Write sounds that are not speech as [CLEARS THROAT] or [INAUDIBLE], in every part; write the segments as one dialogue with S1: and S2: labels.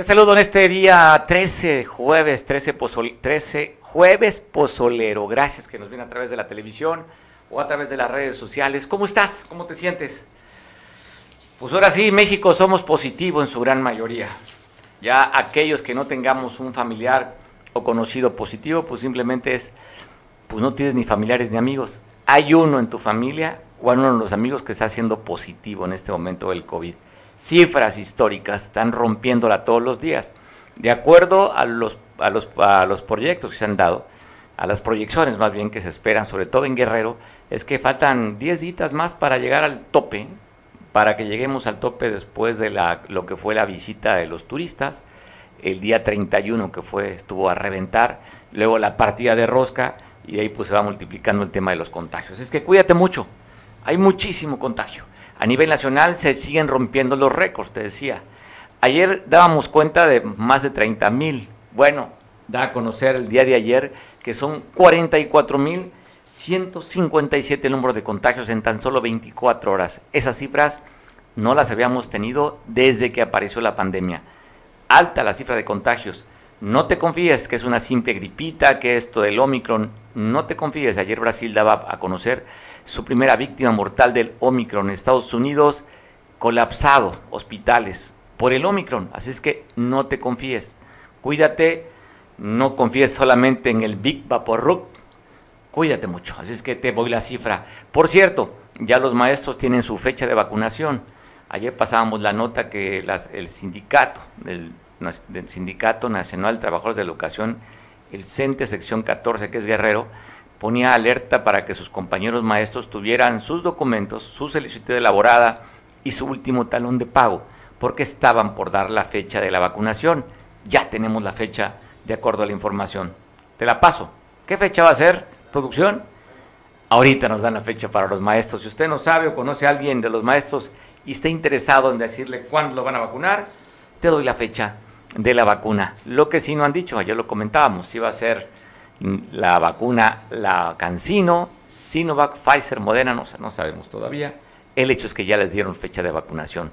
S1: Te saludo en este día 13, jueves 13, 13, jueves pozolero. Gracias que nos viene a través de la televisión o a través de las redes sociales. ¿Cómo estás? ¿Cómo te sientes? Pues ahora sí, México somos positivo en su gran mayoría. Ya aquellos que no tengamos un familiar o conocido positivo, pues simplemente es, pues no tienes ni familiares ni amigos. Hay uno en tu familia o uno de los amigos que está haciendo positivo en este momento del COVID cifras históricas, están rompiéndola todos los días. De acuerdo a los, a los, a los proyectos que se han dado, a las proyecciones más bien que se esperan, sobre todo en Guerrero, es que faltan 10 días más para llegar al tope, para que lleguemos al tope después de la, lo que fue la visita de los turistas, el día 31 que fue, estuvo a reventar, luego la partida de rosca, y ahí pues se va multiplicando el tema de los contagios. Es que cuídate mucho, hay muchísimo contagio. A nivel nacional se siguen rompiendo los récords, te decía. Ayer dábamos cuenta de más de 30 mil. Bueno, da a conocer el día de ayer que son 44 mil 157 el número de contagios en tan solo 24 horas. Esas cifras no las habíamos tenido desde que apareció la pandemia. Alta la cifra de contagios. No te confíes que es una simple gripita, que esto del Omicron, no te confíes. Ayer Brasil daba a conocer su primera víctima mortal del Omicron en Estados Unidos, colapsado, hospitales, por el Omicron. Así es que no te confíes. Cuídate, no confíes solamente en el Big Vaporrup. Cuídate mucho. Así es que te voy la cifra. Por cierto, ya los maestros tienen su fecha de vacunación. Ayer pasábamos la nota que el sindicato del del Sindicato Nacional de Trabajadores de Educación, el CENTE sección 14, que es Guerrero, ponía alerta para que sus compañeros maestros tuvieran sus documentos, su solicitud elaborada y su último talón de pago, porque estaban por dar la fecha de la vacunación. Ya tenemos la fecha de acuerdo a la información. Te la paso. ¿Qué fecha va a ser, producción? Ahorita nos dan la fecha para los maestros. Si usted no sabe o conoce a alguien de los maestros y está interesado en decirle cuándo lo van a vacunar, te doy la fecha de la vacuna. Lo que sí no han dicho, ayer lo comentábamos, si va a ser la vacuna, la Cancino, Sinovac, Pfizer, Moderna, no, no sabemos todavía. El hecho es que ya les dieron fecha de vacunación.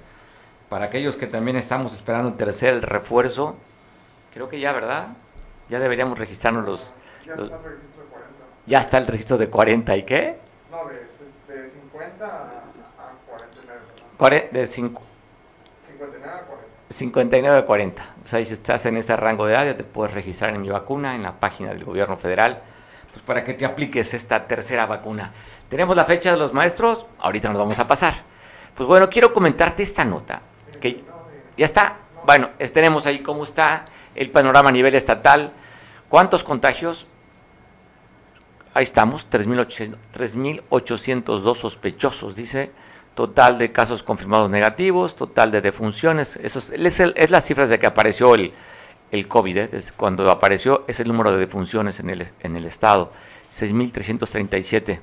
S1: Para aquellos que también estamos esperando el tercer refuerzo, creo que ya, ¿verdad? Ya deberíamos registrarnos los... Ya, está, el registro de 40. ya está el registro de 40, ¿y qué?
S2: No, de, de 50 a, 49.
S1: De 5, 59-40. O sea, si estás en ese rango de edad, ya te puedes registrar en mi vacuna en la página del gobierno federal, pues para que te apliques esta tercera vacuna. Tenemos la fecha de los maestros, ahorita nos vamos a pasar. Pues bueno, quiero comentarte esta nota, que ya está. Bueno, tenemos ahí cómo está el panorama a nivel estatal. ¿Cuántos contagios? Ahí estamos, 3.802 sospechosos, dice total de casos confirmados negativos, total de defunciones, eso es, es, las cifras de que apareció el, el COVID, ¿eh? cuando apareció es el número de defunciones en el, en el estado, 6.337.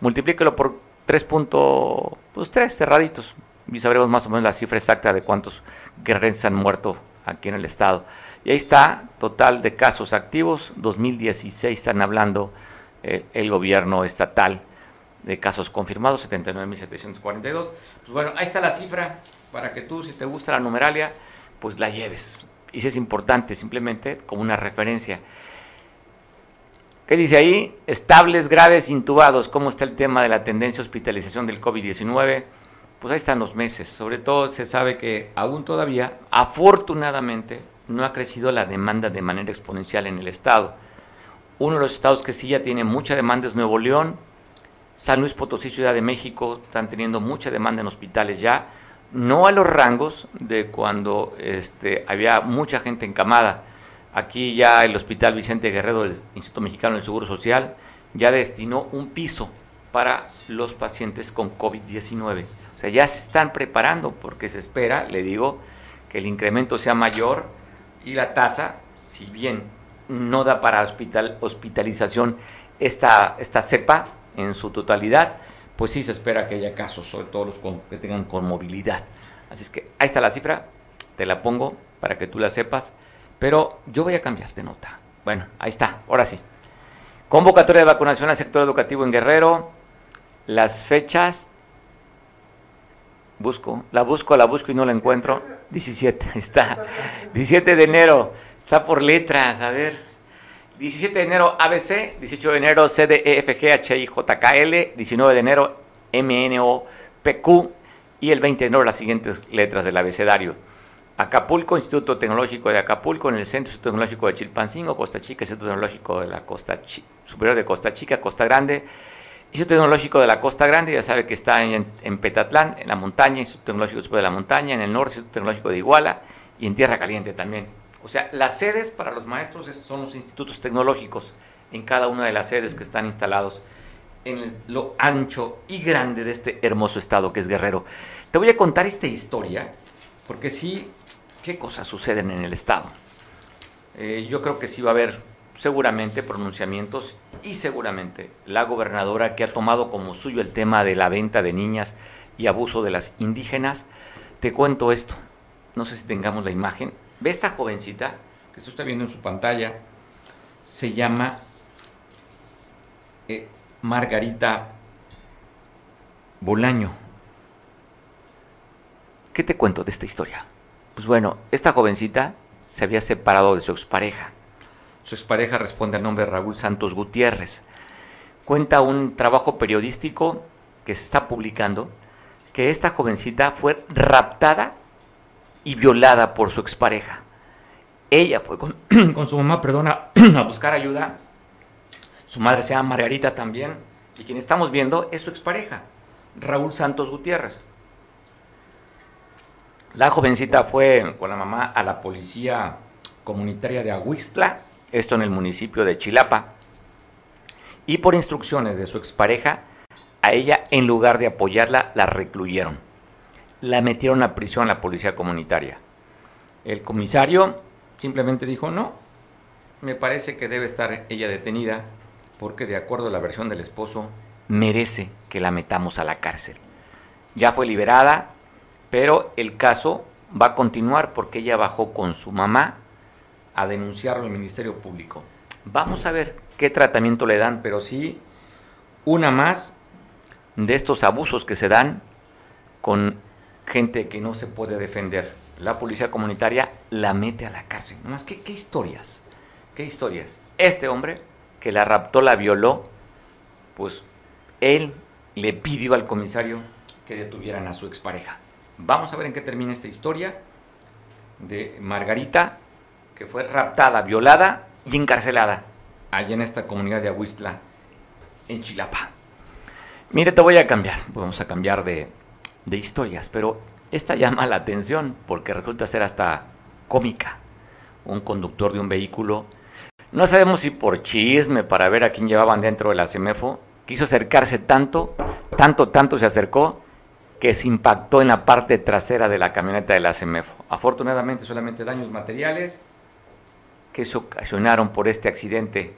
S1: Multiplíquelo por 3.3 pues, cerraditos y sabremos más o menos la cifra exacta de cuántos guerreros han muerto aquí en el estado. Y ahí está, total de casos activos, 2016 están hablando eh, el gobierno estatal de casos confirmados, 79.742. Pues bueno, ahí está la cifra para que tú, si te gusta la numeralia, pues la lleves. Y si es importante, simplemente como una referencia. ¿Qué dice ahí? Estables, graves, intubados. ¿Cómo está el tema de la tendencia de hospitalización del COVID-19? Pues ahí están los meses. Sobre todo se sabe que aún todavía, afortunadamente, no ha crecido la demanda de manera exponencial en el Estado. Uno de los estados que sí ya tiene mucha demanda es Nuevo León, San Luis Potosí, Ciudad de México, están teniendo mucha demanda en hospitales ya, no a los rangos de cuando este, había mucha gente encamada. Aquí ya el Hospital Vicente Guerrero del Instituto Mexicano del Seguro Social ya destinó un piso para los pacientes con COVID-19. O sea, ya se están preparando porque se espera, le digo, que el incremento sea mayor y la tasa, si bien no da para hospital, hospitalización esta, esta cepa, en su totalidad, pues sí se espera que haya casos, sobre todo los que tengan conmovilidad. Así es que ahí está la cifra, te la pongo para que tú la sepas, pero yo voy a cambiar de nota. Bueno, ahí está, ahora sí. Convocatoria de vacunación al sector educativo en Guerrero. Las fechas, busco, la busco, la busco y no la encuentro. 17, ahí está. 17 de enero, está por letras, a ver. 17 de enero ABC, 18 de enero CDEFG 19 de enero MNOPQ y el 20 de enero las siguientes letras del abecedario. Acapulco, Instituto Tecnológico de Acapulco, en el Centro Tecnológico de Chilpancingo, Costa Chica, Instituto Tecnológico de la Costa Superior de Costa Chica, Costa Grande, Instituto Tecnológico de la Costa Grande, ya sabe que está en, Petatlán, en la montaña, Instituto Tecnológico Superior de la Montaña, en el norte, Instituto Tecnológico de Iguala y en Tierra Caliente también. O sea, las sedes para los maestros son los institutos tecnológicos en cada una de las sedes que están instalados en lo ancho y grande de este hermoso estado que es Guerrero. Te voy a contar esta historia, porque sí qué cosas suceden en el Estado. Eh, yo creo que sí va a haber seguramente pronunciamientos y seguramente la gobernadora que ha tomado como suyo el tema de la venta de niñas y abuso de las indígenas. Te cuento esto, no sé si tengamos la imagen. Ve esta jovencita que usted está viendo en su pantalla, se llama eh, Margarita Bolaño. ¿Qué te cuento de esta historia? Pues bueno, esta jovencita se había separado de su expareja. Su expareja responde al nombre de Raúl Santos Gutiérrez. Cuenta un trabajo periodístico que se está publicando que esta jovencita fue raptada y violada por su expareja. Ella fue con, [CLEARS THROAT] su mamá, perdona, [CLEARS THROAT] a buscar ayuda. Su madre se llama Margarita también. Y quien estamos viendo es su expareja, Raúl Santos Gutiérrez. La jovencita fue con la mamá a la policía comunitaria de Aguixtla, esto en el municipio de Chilapa, y por instrucciones de su expareja, a ella, en lugar de apoyarla, la recluyeron. La metieron a prisión la policía comunitaria. El comisario simplemente dijo, no, me parece que debe estar ella detenida porque de acuerdo a la versión del esposo, merece que la metamos a la cárcel. Ya fue liberada, pero el caso va a continuar porque ella bajó con su mamá a denunciarlo al Ministerio Público. Vamos a ver qué tratamiento le dan, pero sí una más de estos abusos que se dan con gente que no se puede defender. La policía comunitaria la mete a la cárcel. Nomás, ¿qué, ¿qué historias? ¿Qué historias? Este hombre que la raptó, la violó, pues él le pidió al comisario que detuvieran a su expareja. Vamos a ver en qué termina esta historia de Margarita, que fue raptada, violada y encarcelada allá en esta comunidad de Aguistla, en Chilapa. Mire, te voy a cambiar, vamos a cambiar de, de historias, pero esta llama la atención porque resulta ser hasta cómica. Un conductor de un vehículo, no sabemos si por chisme, para ver a quién llevaban dentro de la CEMEFO, quiso acercarse tanto, tanto, tanto se acercó, que se impactó en la parte trasera de la camioneta de la CEMEFO. Afortunadamente solamente daños materiales que se ocasionaron por este accidente.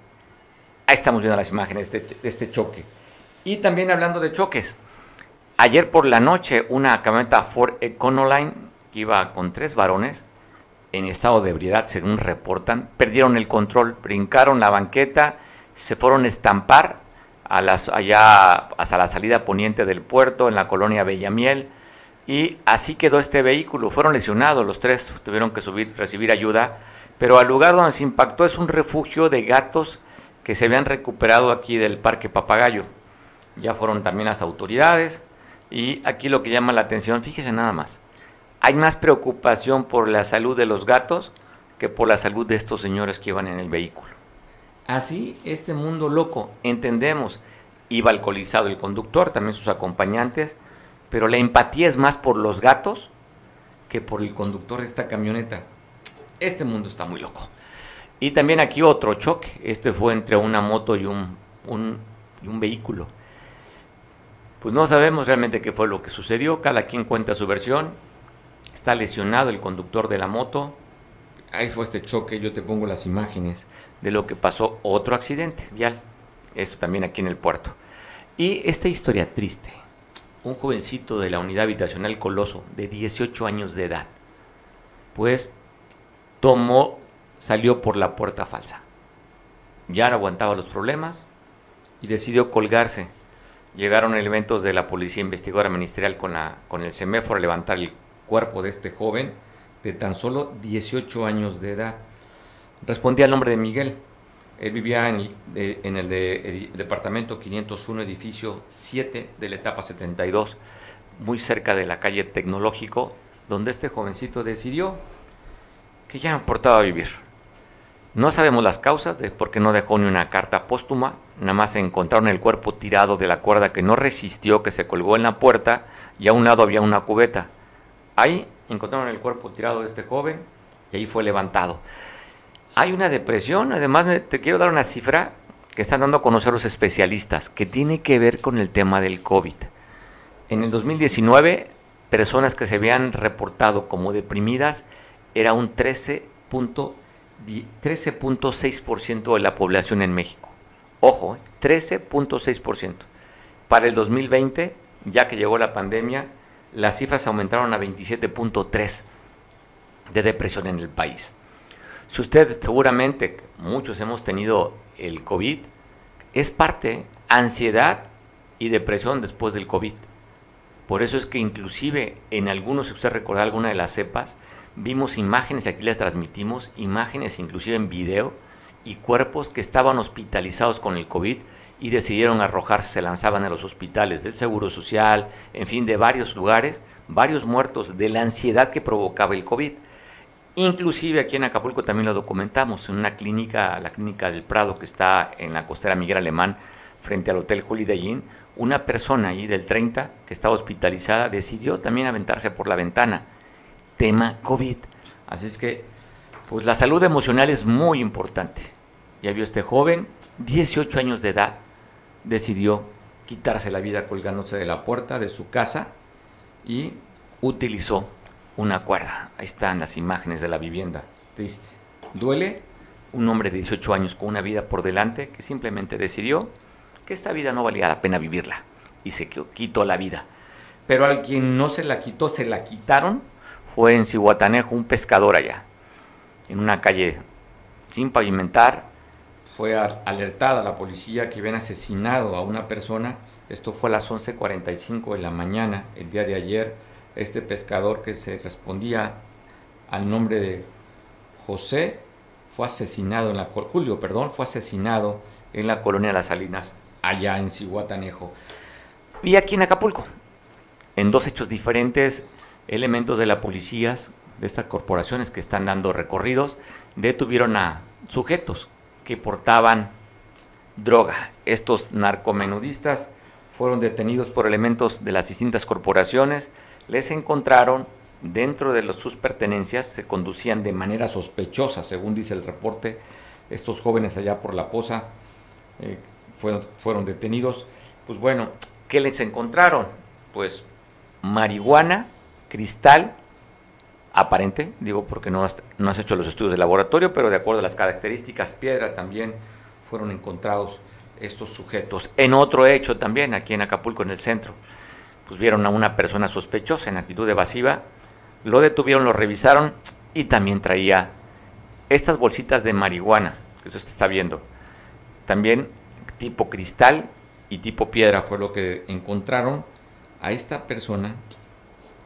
S1: Ahí estamos viendo las imágenes de este, este choque. Y también hablando de choques, ayer por la noche una camioneta Ford Econoline que iba con tres varones en estado de ebriedad, según reportan, perdieron el control, brincaron la banqueta, se fueron a estampar a las, allá hasta la salida poniente del puerto, en la colonia Bellamiel, y así quedó este vehículo. Fueron lesionados, los tres tuvieron que subir, recibir ayuda, pero al lugar donde se impactó es un refugio de gatos que se habían recuperado aquí del Parque Papagayo. Ya fueron también las autoridades, y aquí lo que llama la atención, fíjese nada más, hay más preocupación por la salud de los gatos que por la salud de estos señores que iban en el vehículo. Así, este mundo loco, entendemos, iba alcoholizado el conductor, también sus acompañantes, pero la empatía es más por los gatos que por el conductor de esta camioneta. Este mundo está muy loco. Y también aquí otro choque, este fue entre una moto y un, y un vehículo. Pues no sabemos realmente qué fue lo que sucedió, cada quien cuenta su versión. Está lesionado el conductor de la moto, ahí fue este choque, yo te pongo las imágenes de lo que pasó, otro accidente vial, esto también aquí en el puerto. Y esta historia triste, un jovencito de la unidad habitacional Coloso, de 18 años de edad, pues tomó, salió por la puerta falsa. Ya no aguantaba los problemas y decidió colgarse. Llegaron elementos de la policía investigadora ministerial con, la, con el semáforo a levantar el cuerpo de este joven de tan solo 18 años de edad. Respondía al nombre de Miguel. Él vivía en, el, departamento 501, edificio 7 de la etapa 72, muy cerca de la calle Tecnológico, donde este jovencito decidió que ya no importaba vivir. No sabemos las causas de por qué no dejó ni una carta póstuma, nada más encontraron el cuerpo tirado de la cuerda que no resistió, que se colgó en la puerta y a un lado había una cubeta. Ahí encontraron el cuerpo tirado de este joven y ahí fue levantado. Hay una depresión, además te quiero dar una cifra que están dando a conocer los especialistas, que tiene que ver con el tema del COVID. En el 2019, personas que se habían reportado como deprimidas era un 13.6% de la población en México. Ojo, 13.6%. ¿eh? Para el 2020, ya que llegó la pandemia, las cifras aumentaron a 27.3% de depresión en el país. Si usted seguramente, muchos hemos tenido el COVID, es parte ansiedad y depresión después del COVID. Por eso es que inclusive en algunos, si usted recuerda alguna de las cepas, vimos imágenes, aquí les transmitimos, imágenes inclusive en video, y cuerpos que estaban hospitalizados con el COVID y decidieron arrojarse, se lanzaban a los hospitales del Seguro Social, en fin, de varios lugares, varios muertos de la ansiedad que provocaba el COVID. Inclusive aquí en Acapulco también lo documentamos, en una clínica, la clínica del Prado que está en la costera Miguel Alemán, frente al Hotel Holiday Inn, una persona ahí del 30 que estaba hospitalizada decidió también aventarse por la ventana. Tema COVID. Así es que, pues la salud emocional es muy importante. Ya vio este joven, 18 años de edad, decidió quitarse la vida colgándose de la puerta de su casa y utilizó una cuerda. Ahí están las imágenes de la vivienda. Triste. Duele un hombre de 18 años con una vida por delante que simplemente decidió que esta vida no valía la pena vivirla y se quitó la vida. Pero al quien no se la quitó, se la quitaron, fue en Cihuatanejo, un pescador allá, en una calle sin pavimentar. Fue alertada la policía que habían asesinado a una persona. Esto fue a las 11.45 de la mañana, el día de ayer este pescador que se respondía al nombre de José fue asesinado en la Julio, perdón, fue asesinado en la colonia Las Salinas, allá en Cihuatanejo. Y aquí en Acapulco, en dos hechos diferentes, elementos de la policía, de estas corporaciones que están dando recorridos, detuvieron a sujetos que portaban droga. Estos narcomenudistas fueron detenidos por elementos de las distintas corporaciones les encontraron dentro de sus pertenencias, se conducían de manera sospechosa, según dice el reporte, estos jóvenes allá por la poza eh, fueron, fueron detenidos. Pues bueno, ¿qué les encontraron? Pues marihuana, cristal, aparente, digo porque no has, no has, hecho los estudios de laboratorio, pero de acuerdo a las características, piedra también fueron encontrados estos sujetos. En otro hecho también, aquí en Acapulco, en el centro, pues vieron a una persona sospechosa en actitud evasiva, lo detuvieron, lo revisaron y también traía estas bolsitas de marihuana, que eso se está viendo. También tipo cristal y tipo piedra fue lo que encontraron a esta persona,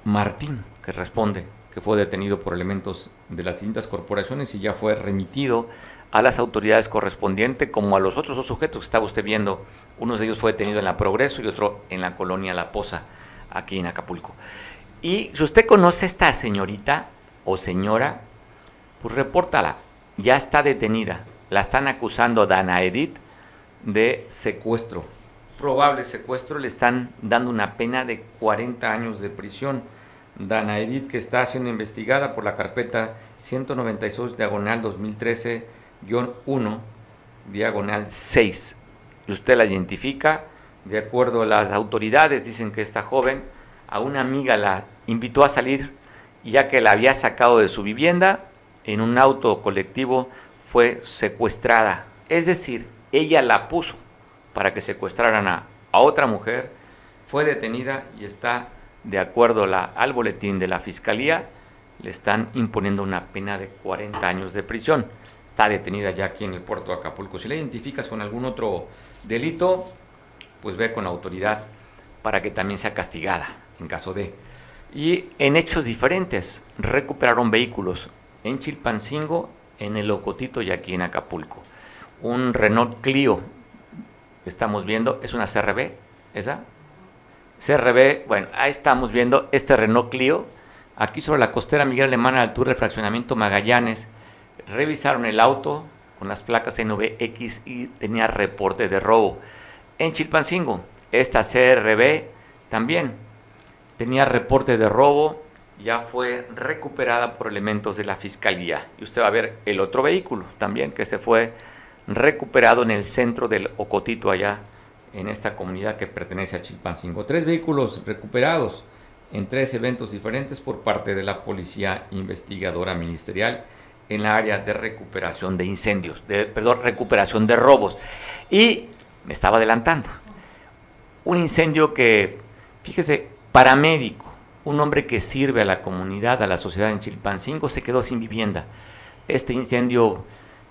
S1: Martín, que responde que fue detenido por elementos de las distintas corporaciones y ya fue remitido a las autoridades correspondientes, como a los otros dos sujetos que estaba usted viendo. Uno de ellos fue detenido en la Progreso y otro en la colonia La Poza aquí en Acapulco. Y si usted conoce a esta señorita o señora, pues repórtala. Ya está detenida. La están acusando Dana Edith de secuestro. Probable secuestro. Le están dando una pena de 40 años de prisión. Dana Edith, que está siendo investigada por la carpeta 196 diagonal 2013-1 diagonal 6. Y usted la identifica de acuerdo a las autoridades, dicen que esta joven a una amiga la invitó a salir ya que la había sacado de su vivienda en un auto colectivo fue secuestrada. Es decir, ella la puso para que secuestraran a, otra mujer, fue detenida y está, de acuerdo al boletín de la fiscalía, le están imponiendo una pena de 40 años de prisión. Está detenida ya aquí en el puerto de Acapulco. Si la identificas con algún otro delito, pues ve con la autoridad para que también sea castigada en caso de. Y en hechos diferentes, recuperaron vehículos en Chilpancingo, en el Ocotito y aquí en Acapulco. Un Renault Clio, estamos viendo, es una CRB, ¿esa? CRB, bueno, ahí estamos viendo este Renault Clio, aquí sobre la costera Miguel Alemán, a la altura del fraccionamiento Magallanes. Revisaron el auto con las placas NVX y tenía reporte de robo. En Chilpancingo, esta CRB también tenía reporte de robo, ya fue recuperada por elementos de la fiscalía. Y usted va a ver el otro vehículo también que se fue recuperado en el centro del Ocotito allá en esta comunidad que pertenece a Chilpancingo. Tres vehículos recuperados en tres eventos diferentes por parte de la Policía Investigadora Ministerial en la área de recuperación de incendios, de, perdón, recuperación de robos. Y me estaba adelantando. Un incendio que, fíjese, paramédico, un hombre que sirve a la comunidad, a la sociedad en Chilpancingo, se quedó sin vivienda. Este incendio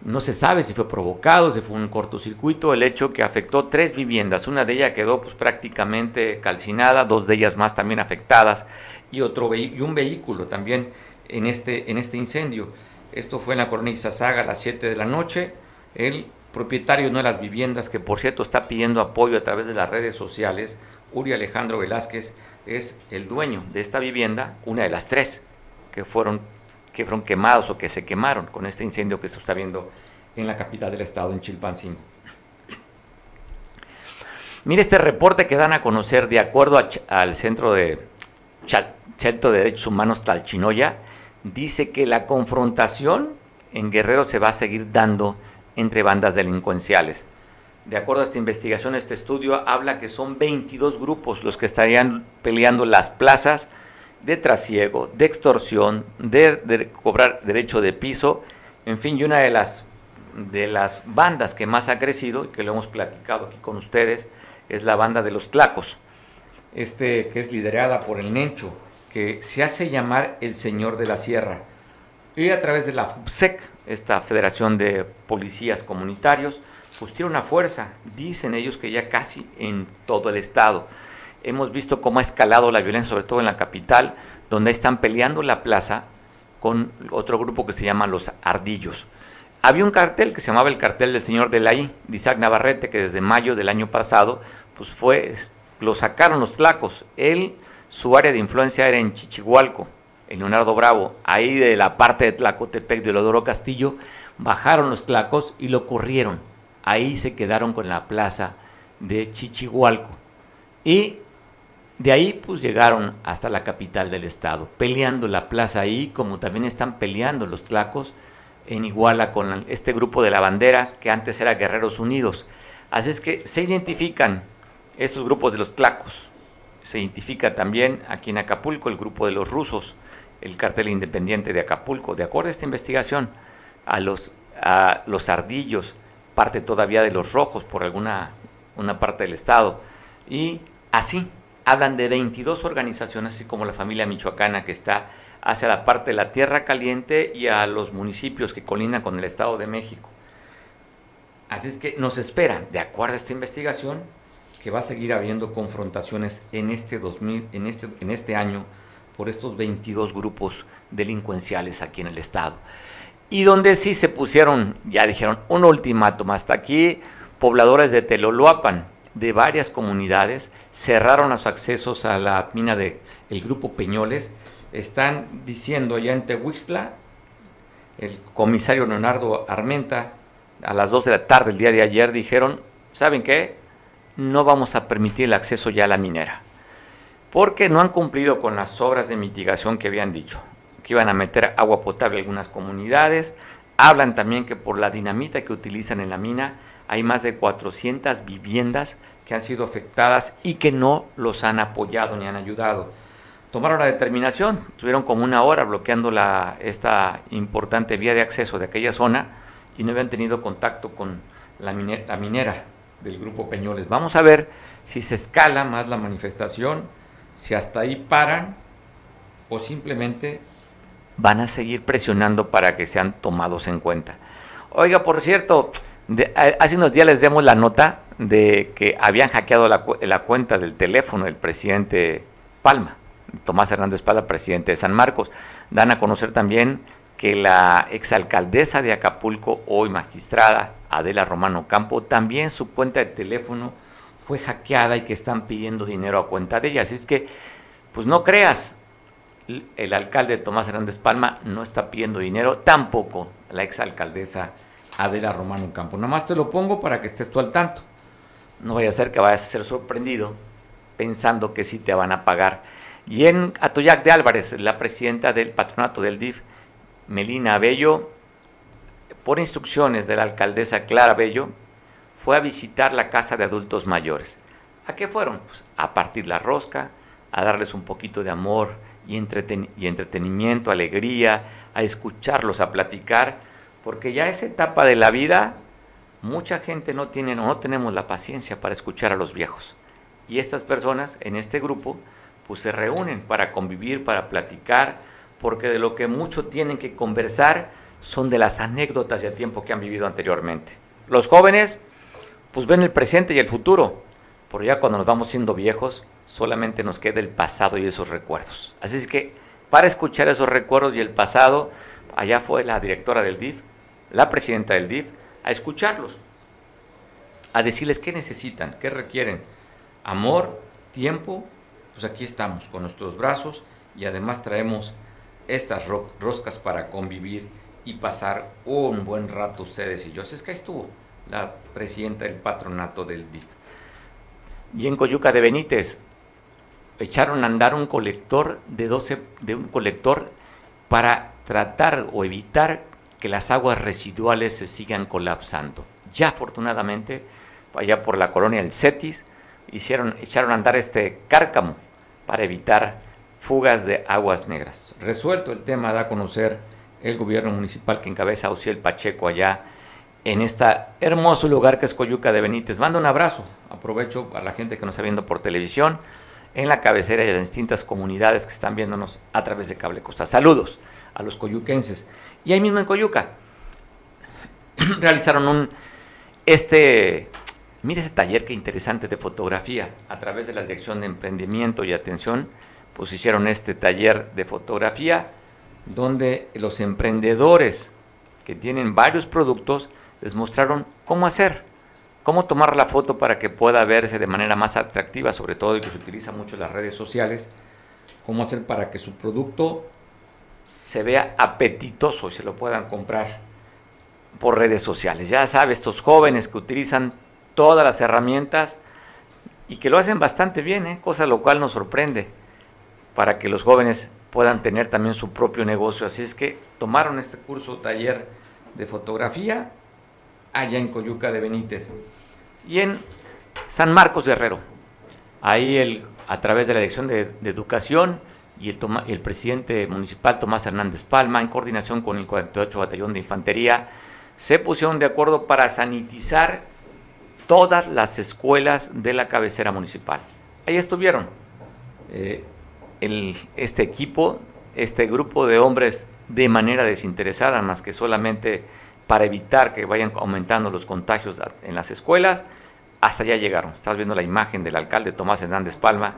S1: no se sabe si fue provocado, si fue un cortocircuito, el hecho que afectó tres viviendas, una de ellas quedó pues, prácticamente calcinada, dos de ellas más también afectadas y, otro y un vehículo también en este, en este incendio. Esto fue en la cornisa Saga a las 7 de la noche. El propietario de una de las viviendas, que por cierto está pidiendo apoyo a través de las redes sociales, Uri Alejandro Velázquez, es el dueño de esta vivienda, una de las tres que fueron, que fueron quemados o que se quemaron con este incendio que se está viendo en la capital del estado, en Chilpancingo. Mire este reporte que dan a conocer de acuerdo al Centro de, Centro de Derechos Humanos Talchinoya, dice que la confrontación en Guerrero se va a seguir dando entre bandas delincuenciales. De acuerdo a esta investigación, este estudio habla que son 22 grupos los que estarían peleando las plazas de trasiego, de extorsión, de, cobrar derecho de piso, en fin, y una de las, de las bandas que más ha crecido, y que lo hemos platicado aquí con ustedes, es la banda de los Tlacos, este, que es liderada por el Nencho, que se hace llamar el Señor de la Sierra. Y a través de la FUPSEC, esta Federación de Policías Comunitarios, pues tiene una fuerza, dicen ellos que ya casi en todo el estado. Hemos visto cómo ha escalado la violencia, sobre todo en la capital, donde están peleando la plaza con otro grupo que se llama los Ardillos. Había un cartel que se llamaba el cartel del señor de la I, de Isaac Navarrete, que desde mayo del año pasado, pues fue, lo sacaron los tlacos. Él, su área de influencia era en Chichihualco, en Leonardo Bravo, ahí de la parte de Tlacotepec de Lodoro Castillo, bajaron los tlacos y lo corrieron ahí se quedaron con la plaza de Chichihualco. Y de ahí pues llegaron hasta la capital del estado, peleando la plaza ahí, como también están peleando los tlacos en Iguala con este grupo de la bandera que antes era Guerreros Unidos. Así es que se identifican estos grupos de los tlacos. Se identifica también aquí en Acapulco el grupo de los rusos, el cartel independiente de Acapulco. De acuerdo a esta investigación, a los, a los ardillos, parte todavía de los rojos por alguna una parte del estado. Y así hablan de 22 organizaciones, así como la familia michoacana que está hacia la parte de la Tierra Caliente y a los municipios que colindan con el Estado de México. Así es que nos espera, de acuerdo a esta investigación, que va a seguir habiendo confrontaciones en este 2000, en este, en este año por estos 22 grupos delincuenciales aquí en el Estado y donde sí se pusieron, ya dijeron, un ultimátum. Hasta aquí, pobladores de Teloloapan, de varias comunidades, cerraron los accesos a la mina del el grupo Peñoles. Están diciendo ya en Tehuixtla, el comisario Leonardo Armenta, a las 2 de la tarde el día de ayer, dijeron, ¿saben qué? No vamos a permitir el acceso ya a la minera, porque no han cumplido con las obras de mitigación que habían dicho que iban a meter agua potable a algunas comunidades. Hablan también que por la dinamita que utilizan en la mina hay más de 400 viviendas que han sido afectadas y que no los han apoyado ni han ayudado. Tomaron la determinación, estuvieron como una hora bloqueando la, esta importante vía de acceso de aquella zona y no habían tenido contacto con la la minera del grupo Peñoles. Vamos a ver si se escala más la manifestación, si hasta ahí paran o simplemente van a seguir presionando para que sean tomados en cuenta. Oiga, por cierto, hace unos días les demos la nota de que habían hackeado la, cuenta del teléfono del presidente Palma, Tomás Hernández Palma, presidente de San Marcos. Dan a conocer también que la exalcaldesa de Acapulco, hoy magistrada, Adela Romano Campo, también su cuenta de teléfono fue hackeada y que están pidiendo dinero a cuenta de ella. Así es que, pues no creas, el alcalde Tomás Hernández Palma no está pidiendo dinero, tampoco la exalcaldesa Adela Romano Campo. Nomás te lo pongo para que estés tú al tanto. No vaya a ser que vayas a ser sorprendido pensando que sí te van a pagar. Y en Atoyac de Álvarez, la presidenta del patronato del DIF, Melina Bello, por instrucciones de la alcaldesa Clara Bello, fue a visitar la casa de adultos mayores. ¿A qué fueron? Pues a partir la rosca, a darles un poquito de amor y entretenimiento, alegría, a escucharlos, a platicar, porque ya esa etapa de la vida, mucha gente no tiene, no tenemos la paciencia para escuchar a los viejos. Y estas personas en este grupo, pues se reúnen para convivir, para platicar, porque de lo que mucho tienen que conversar son de las anécdotas y el tiempo que han vivido anteriormente. Los jóvenes, pues ven el presente y el futuro, pero ya cuando nos vamos siendo viejos, solamente nos queda el pasado y esos recuerdos. Así es que para escuchar esos recuerdos y el pasado, allá fue la directora del DIF, la presidenta del DIF, a escucharlos, a decirles qué necesitan, qué requieren. Amor, tiempo, pues aquí estamos con nuestros brazos y además traemos estas roscas para convivir y pasar un buen rato ustedes y yo. Así es que ahí estuvo la presidenta del patronato del DIF. Y en Coyuca de Benítez echaron a andar un colector de 12 de un colector para tratar o evitar que las aguas residuales se sigan colapsando. Ya afortunadamente, allá por la colonia El Cetis, hicieron, echaron a andar este cárcamo para evitar fugas de aguas negras. Resuelto el tema, da a conocer el gobierno municipal que encabeza Ociel Pacheco allá en este hermoso lugar que es Coyuca de Benítez. Manda un abrazo, aprovecho a la gente que nos está viendo por televisión, en la cabecera y de las distintas comunidades que están viéndonos a través de Cable Costa. Saludos a los coyuquenses. Y ahí mismo en Coyuca [CLEARS THROAT] realizaron un, este, mire ese taller que interesante de fotografía a través de la Dirección de Emprendimiento y Atención, pues hicieron este taller de fotografía donde los emprendedores que tienen varios productos les mostraron cómo hacer, cómo tomar la foto para que pueda verse de manera más atractiva, sobre todo y que se utiliza mucho en las redes sociales, cómo hacer para que su producto se vea apetitoso y se lo puedan comprar por redes sociales. Ya sabes, estos jóvenes que utilizan todas las herramientas y que lo hacen bastante bien, ¿eh? cosa lo cual nos sorprende, para que los jóvenes puedan tener también su propio negocio. Así es que tomaron este curso taller de fotografía allá en Coyuca de Benítez y en San Marcos Guerrero. Ahí el, a través de la Dirección de, Educación y el, el, presidente municipal Tomás Hernández Palma, en coordinación con el 48 Batallón de Infantería, se pusieron de acuerdo para sanitizar todas las escuelas de la cabecera municipal. Ahí estuvieron. Eh, este equipo, este grupo de hombres de manera desinteresada, más que solamente para evitar que vayan aumentando los contagios en las escuelas, hasta allá llegaron. Estás viendo la imagen del alcalde Tomás Hernández Palma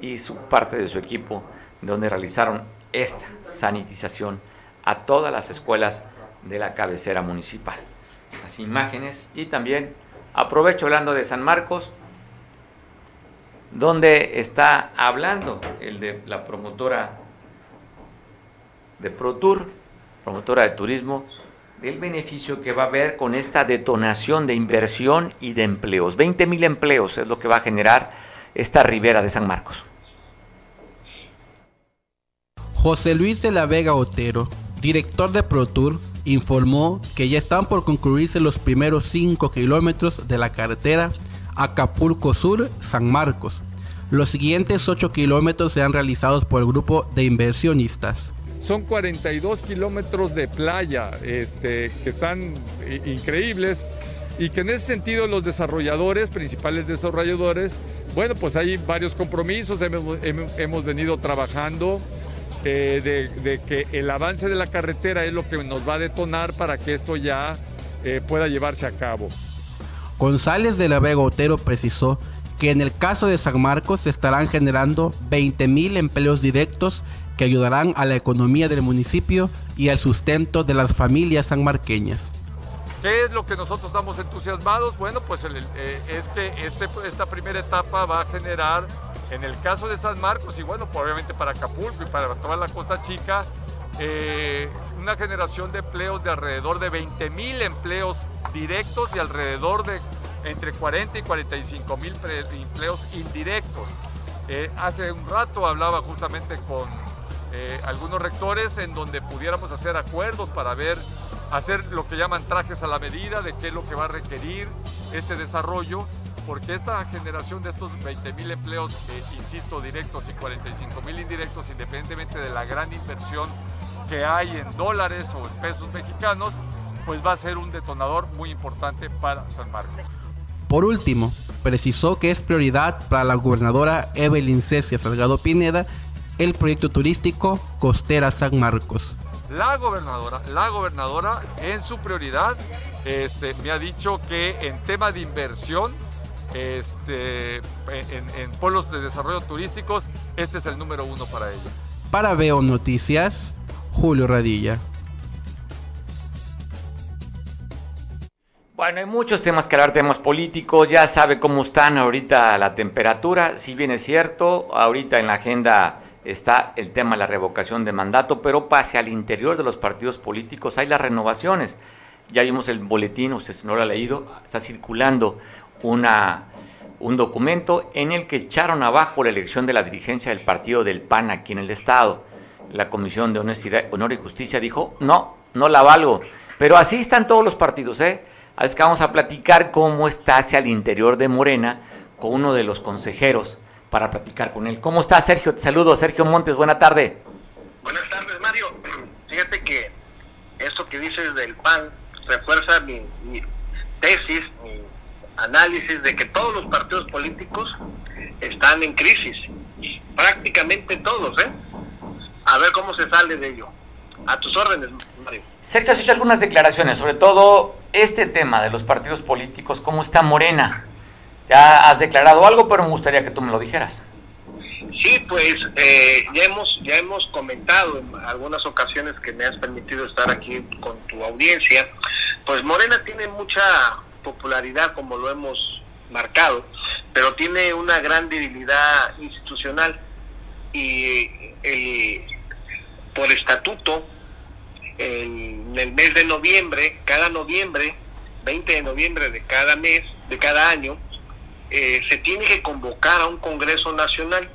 S1: y su parte de su equipo, donde realizaron esta sanitización a todas las escuelas de la cabecera municipal. Las imágenes y también aprovecho hablando de San Marcos, donde está hablando el de la promotora de ProTour, promotora de turismo, del beneficio que va a haber con esta detonación de inversión y de empleos. 20 mil empleos es lo que va a generar esta ribera de San Marcos.
S3: José Luis de la Vega Otero, director de ProTour, informó que ya están por concluirse los primeros 5 kilómetros de la carretera Acapulco Sur San Marcos. Los siguientes 8 kilómetros serán realizados por el grupo de inversionistas.
S4: Son 42 kilómetros de playa este, que están increíbles y que en ese sentido los desarrolladores, principales desarrolladores, bueno, pues hay varios compromisos, hemos, venido trabajando eh, de, que el avance de la carretera es lo que nos va a detonar para que esto ya eh, pueda llevarse a cabo.
S3: González de la Vega Otero precisó que en el caso de San Marcos se estarán generando 20.000 empleos directos que ayudarán a la economía del municipio y al sustento de las familias sanmarqueñas.
S4: ¿Qué es lo que nosotros estamos entusiasmados? Bueno, pues eh, es que este, esta primera etapa va a generar, en el caso de San Marcos y bueno, pues obviamente para Acapulco y para toda la Costa Chica, eh, una generación de empleos de alrededor de 20 mil empleos directos y alrededor de entre 40 y 45 mil empleos indirectos. Eh, hace un rato hablaba justamente con eh, algunos rectores en donde pudiéramos hacer acuerdos para ver, hacer lo que llaman trajes a la medida de qué es lo que va a requerir este desarrollo, porque esta generación de estos 20 mil empleos, insisto, directos y 45 mil indirectos, independientemente de la gran inversión que hay en dólares o en pesos mexicanos, pues va a ser un detonador muy importante para San Marcos.
S3: Por último, precisó que es prioridad para la gobernadora Evelyn Cecia Salgado Pineda el proyecto turístico Costera San Marcos.
S4: La gobernadora, la gobernadora en su prioridad este, me ha dicho que en tema de inversión este, en, en pueblos de desarrollo turísticos, este es el número uno para ella.
S3: Para Veo Noticias, Julio Radilla.
S1: Bueno, hay muchos temas que hablar, temas políticos, ya sabe cómo están ahorita la temperatura, si bien es cierto, ahorita en la agenda está el tema de la revocación de mandato, pero pase al interior de los partidos políticos hay las renovaciones. Ya vimos el boletín, usted no lo ha leído, está circulando una, un documento en el que echaron abajo la elección de la dirigencia del partido del PAN aquí en el Estado la Comisión de Honestidad, Honor y Justicia dijo, no, no la valgo. Pero así están todos los partidos, ¿eh? Así que vamos a platicar cómo está hacia el interior de Morena con uno de los consejeros para platicar con él. ¿Cómo está Sergio? Te saludo, Sergio Montes, buena tarde.
S5: Buenas tardes, Mario. Fíjate que eso que dices del PAN refuerza mi, mi tesis, mi análisis de que todos los partidos políticos están en crisis. Prácticamente todos, ¿eh? a ver cómo se sale de ello. A tus órdenes, Mario.
S1: Sergio, has hecho algunas declaraciones, sobre todo este tema de los partidos políticos, ¿cómo está Morena? Ya has declarado algo, pero me gustaría que tú me lo dijeras.
S5: Sí, pues eh, ya hemos ya hemos comentado en algunas ocasiones que me has permitido estar aquí con tu audiencia, pues Morena tiene mucha popularidad como lo hemos marcado, pero tiene una gran debilidad institucional. Y el, por estatuto, en el mes de noviembre, cada noviembre, 20 de noviembre de cada mes, de cada año, eh, se tiene que convocar a un Congreso Nacional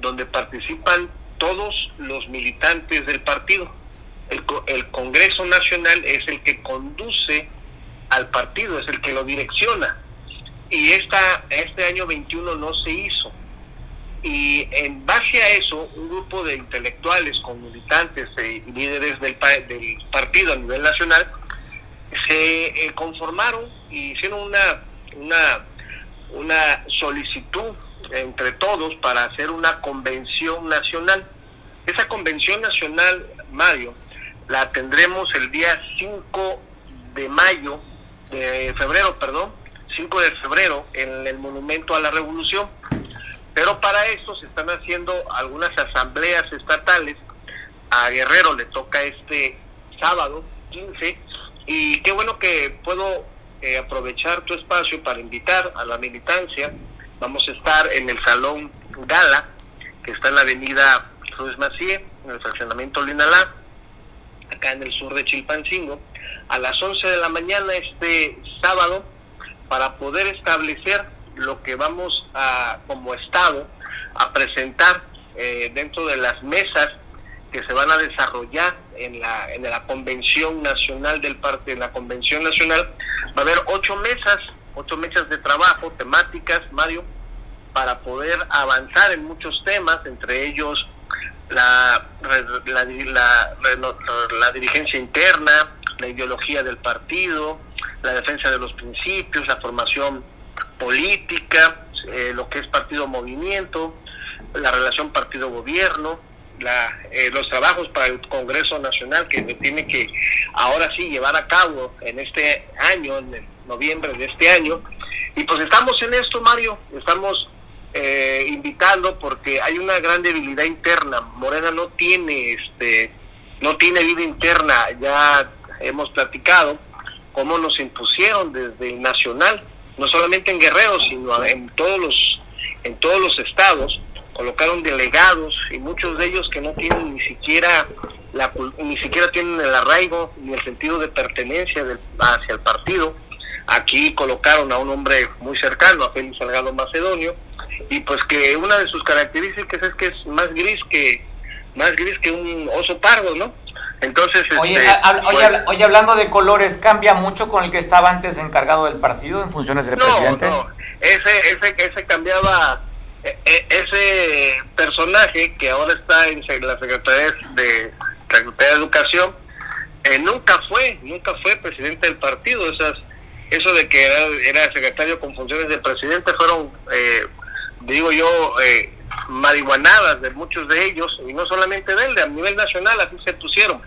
S5: donde participan todos los militantes del partido. El, Congreso Nacional es el que conduce al partido, es el que lo direcciona. Y esta, este año 21 no se hizo. Y en base a eso, un grupo de intelectuales con militantes y líderes del, del partido a nivel nacional se eh, conformaron y hicieron una, una, una solicitud entre todos para hacer una convención nacional. Esa convención nacional, Mario, la tendremos el día 5 de mayo, de febrero, perdón, 5 de febrero, en el Monumento a la Revolución pero para eso se están haciendo algunas asambleas estatales. A Guerrero le toca este sábado 15 y qué bueno que puedo eh, aprovechar tu espacio para invitar a la militancia. Vamos a estar en el Salón Gala, que está en la avenida Cruz Macié, en el fraccionamiento Linalá, acá en el sur de Chilpancingo, a las 11 de la mañana este sábado, para poder establecer lo que vamos a, como Estado, a presentar eh, dentro de las mesas que se van a desarrollar en la, en la convención nacional del parte, en la convención nacional, va a haber ocho mesas, ocho mesas de trabajo, temáticas, Mario, para poder avanzar en muchos temas, entre ellos la, la, la, la dirigencia interna, la ideología del partido, la defensa de los principios, la formación política, eh, lo que es partido-movimiento, la relación partido-gobierno, la, eh, los trabajos para el Congreso Nacional que tiene que ahora sí llevar a cabo en este año, en noviembre de este año, Y pues estamos en esto, Mario, estamos eh, invitando porque hay una gran debilidad interna. Morena no tiene, este, no tiene vida interna. Ya hemos platicado cómo nos impusieron desde el nacional, no solamente en Guerrero, sino en todos los, en todos los estados, colocaron delegados y muchos de ellos que no tienen ni siquiera la, ni siquiera tienen el arraigo ni el sentido de pertenencia hacia el partido. Aquí colocaron a un hombre muy cercano, a Félix Salgado Macedonio, y pues que una de sus características es que es más gris que más gris que un oso pardo, ¿no? Entonces,
S1: oye, este, oye, hablando de colores, ¿cambia mucho con el que estaba antes encargado del partido en funciones de presidente? No,
S5: ese, ese, ese cambiaba, e, e, ese personaje que ahora está en la Secretaría de, Secretaría de Educación, eh, nunca fue, nunca fue presidente del partido. Esas, eso de que era, secretario con funciones de presidente fueron, eh, digo yo, eh, marihuanadas de muchos de ellos y no solamente de él, de a nivel nacional así se pusieron.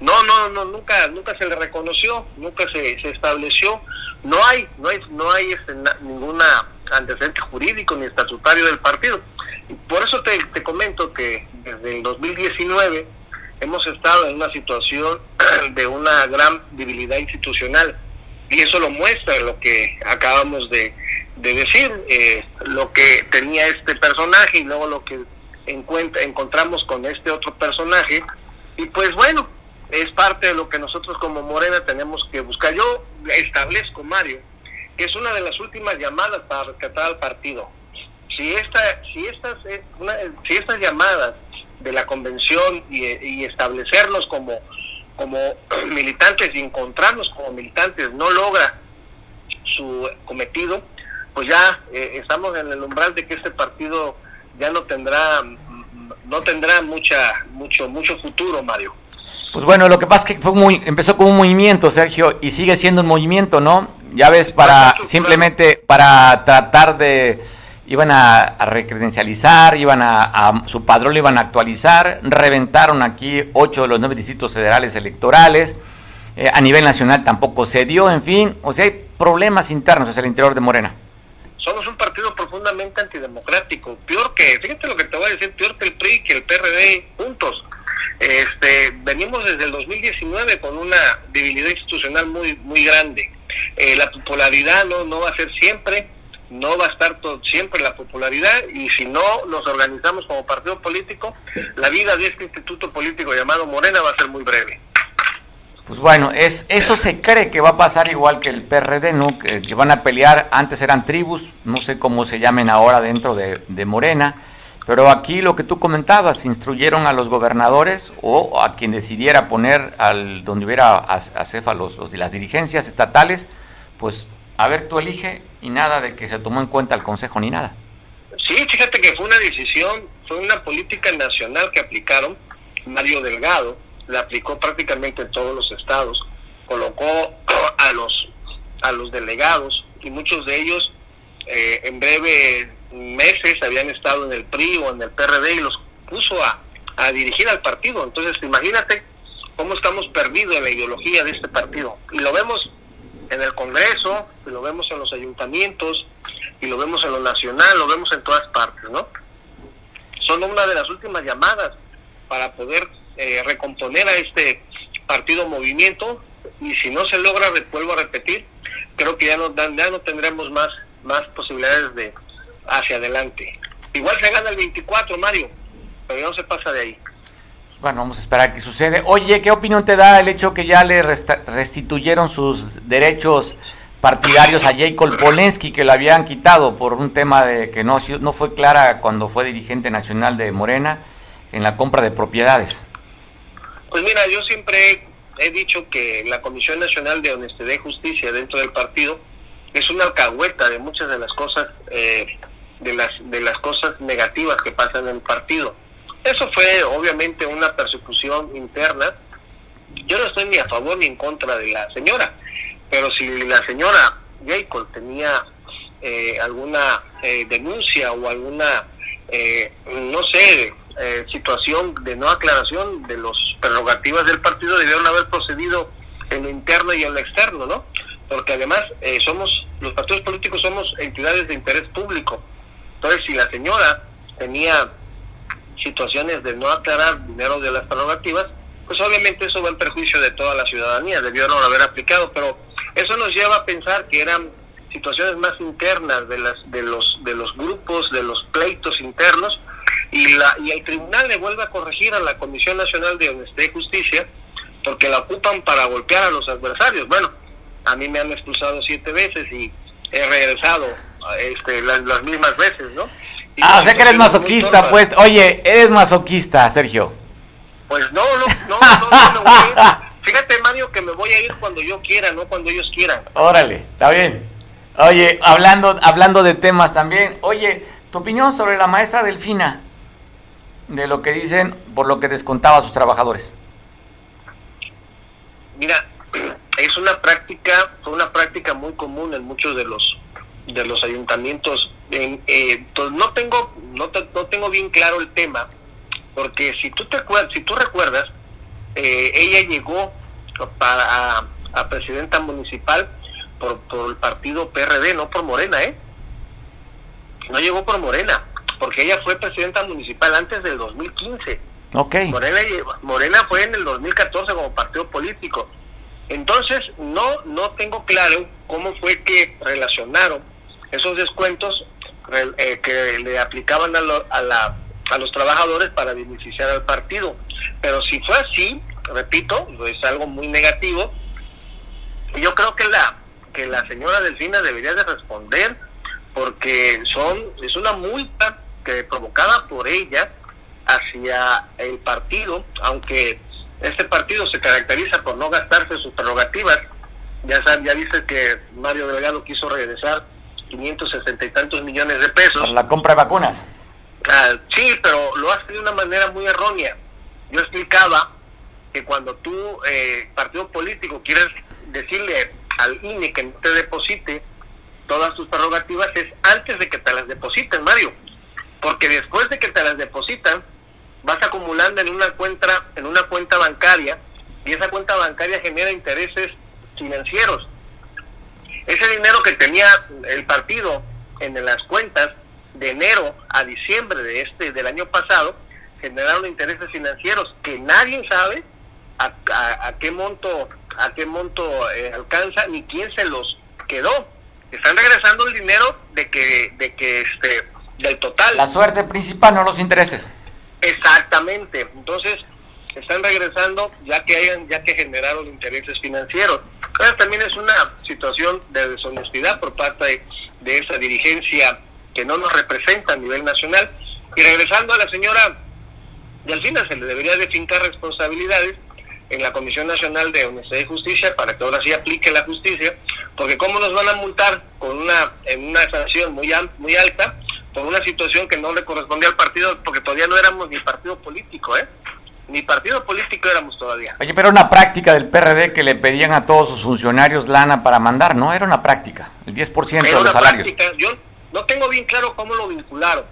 S5: No, no, no, nunca, nunca se le reconoció, nunca se, se estableció, no hay, no hay, no hay este, ninguna antecedente jurídico ni estatutario del partido. Por eso te, te comento que desde el 2019 hemos estado en una situación [CLEARS THROAT] de una gran debilidad institucional y eso lo muestra lo que acabamos de, de decir, eh, lo que tenía este personaje y luego lo que encuentra, encontramos con este otro personaje. Y pues bueno, es parte de lo que nosotros como Morena tenemos que buscar. Yo establezco, Mario, que es una de las últimas llamadas para rescatar al partido. Si, esta, si, estas, eh, si estas llamadas de la convención y, y establecernos como, como [CLEARS THROAT] militantes y encontrarnos como militantes no logra su cometido, pues ya eh, estamos en el umbral de que este partido ya no tendrá no tendrá mucha mucho mucho futuro, Mario.
S1: Pues bueno, lo que pasa es que fue muy, empezó como un movimiento, Sergio, y sigue siendo un movimiento, ¿no? Ya ves, para simplemente para tratar de iban a, recredencializar, iban a, su padrón lo iban a actualizar, reventaron aquí ocho de los nueve distritos federales electorales, eh, a nivel nacional tampoco se dio, en fin, o sea, hay problemas internos hacia el interior de Morena
S5: somos un partido profundamente antidemocrático, peor que, fíjate lo que te voy a decir, peor que el PRI, que el PRD, juntos. Este, venimos desde el 2019 con una debilidad institucional muy muy grande. Eh, la popularidad no, no va a ser siempre, no va a estar siempre la popularidad y si no nos organizamos como partido político, la vida de este instituto político llamado Morena va a ser muy breve.
S1: Pues bueno, es, eso se cree que va a pasar igual que el PRD, ¿no? Que, van a pelear, antes eran tribus, no sé cómo se llamen ahora dentro de, Morena, pero aquí lo que tú comentabas, instruyeron a los gobernadores o a quien decidiera poner al donde hubiera a, a los, los, las dirigencias estatales, pues a ver, tú elige y nada de que se tomó en cuenta el Consejo ni nada.
S5: Sí, fíjate que fue una decisión, fue una política nacional que aplicaron Mario Delgado, la aplicó prácticamente en todos los estados, colocó [CLEARS THROAT] a los, a los delegados y muchos de ellos eh, en breve meses habían estado en el PRI o en el PRD y los puso a, a dirigir al partido. Entonces, imagínate cómo estamos perdidos en la ideología de este partido. Y lo vemos en el Congreso, y lo vemos en los ayuntamientos, y lo vemos en lo nacional, lo vemos en todas partes, ¿no? Son una de las últimas llamadas para poder eh, recomponer a este partido movimiento y si no se logra, vuelvo a repetir, creo que ya no, ya no tendremos más, más posibilidades de hacia adelante. Igual se gana el 24, Mario, pero no se pasa de ahí.
S1: Bueno, vamos a esperar qué sucede. Oye, ¿qué opinión te da el hecho que ya le restituyeron sus derechos partidarios a Jacob Polensky, que le habían quitado por un tema de que no, no fue clara cuando fue dirigente nacional de Morena en la compra de propiedades?
S5: Pues mira, yo siempre he dicho que la Comisión Nacional de Honestidad y Justicia dentro del partido es una alcahueta de muchas de las cosas eh, de las de las cosas negativas que pasan en el partido. Eso fue obviamente una persecución interna. Yo no estoy ni a favor ni en contra de la señora, pero si la señora Jacob tenía eh, alguna eh, denuncia o alguna, no sé, eh, situación de no aclaración de las prerrogativas del partido debieron haber procedido en lo interno y en lo externo, ¿no? porque además eh, somos, los partidos políticos somos entidades de interés público. Entonces, si la señora tenía situaciones de no aclarar dinero de las prerrogativas, pues obviamente eso va en perjuicio de toda la ciudadanía, debió no haber aplicado, pero eso nos lleva a pensar que eran situaciones más internas de las de los de los grupos, de los pleitos internos y la y el tribunal le vuelve a corregir a la Comisión Nacional de Honestidad y Justicia porque la ocupan para golpear a los adversarios. Bueno, a mí me han expulsado siete veces y he regresado este, las, mismas veces, ¿no?
S1: ah, o sea que eres masoquista, pues. Oye, eres masoquista, Sergio.
S5: Pues no, no, [LAUGHS] no, no, no, Fíjate, Mario, que me voy a ir cuando yo quiera, no cuando ellos quieran.
S1: Órale, está bien. Oye, hablando, hablando de temas también, oye, tu opinión sobre la maestra Delfina, de lo que dicen por lo que descontaba a sus trabajadores.
S5: Mira, [CLEARS THROAT] es una práctica, fue una práctica muy común en muchos de los de los ayuntamientos. Eh, pues no tengo no, no tengo bien claro el tema, porque si tú te si tú recuerdas, eh, ella llegó para a, presidenta municipal por, por el partido PRD, no por Morena, ¿eh? No llegó por Morena, porque ella fue presidenta municipal antes del 2015.
S1: Okay.
S5: Morena, Morena fue en el 2014 como partido político. Entonces, no, no tengo claro cómo fue que relacionaron esos descuentos eh, que le aplicaban a, a, la, a los trabajadores para beneficiar al partido. Pero si fue así, repito, es algo muy negativo. Yo creo que la que la señora Delfina debería de responder porque son es una multa que provocada por ella hacia el partido, aunque este partido se caracteriza por no gastarse sus prerrogativas. Ya saben, ya dice que Mario Delgado quiso regresar 560 y tantos millones de pesos.
S1: La compra de vacunas.
S5: Ah, sí, pero lo hace de una manera muy errónea. Yo explicaba que cuando tú, eh, partido político, quieres decirle al INE que te deposite todas tus prerrogativas es antes de que te las depositen, Mario. Porque después de que te las depositan, vas acumulando en una cuenta, en una cuenta bancaria, y esa cuenta bancaria genera intereses financieros. Ese dinero que tenía el partido en las cuentas de enero a diciembre de este del año pasado generaron intereses financieros que nadie sabe a, qué monto a qué monto eh, alcanza ni quién se los quedó. Están regresando el dinero de que de que este del total.
S1: La suerte principal, no los intereses.
S5: Exactamente. Entonces, están regresando ya que hayan, ya que generaron intereses financieros. Entonces, también es una situación de deshonestidad por parte de, esa dirigencia que no nos representa a nivel nacional. Y regresando a la señora Delfina, se le debería de fincar responsabilidades en la Comisión Nacional de Honestidad y Justicia para que ahora sí aplique la justicia, porque cómo nos van a multar con una en una sanción muy muy alta por una situación que no le correspondía al partido, porque todavía no éramos ni partido político, ¿eh? Ni partido político éramos todavía.
S1: Oye, pero una práctica del PRD que le pedían a todos sus funcionarios lana para mandar, ¿no? Era una práctica, el 10% de los salarios. Práctica.
S5: Yo no tengo bien claro cómo lo vincularon.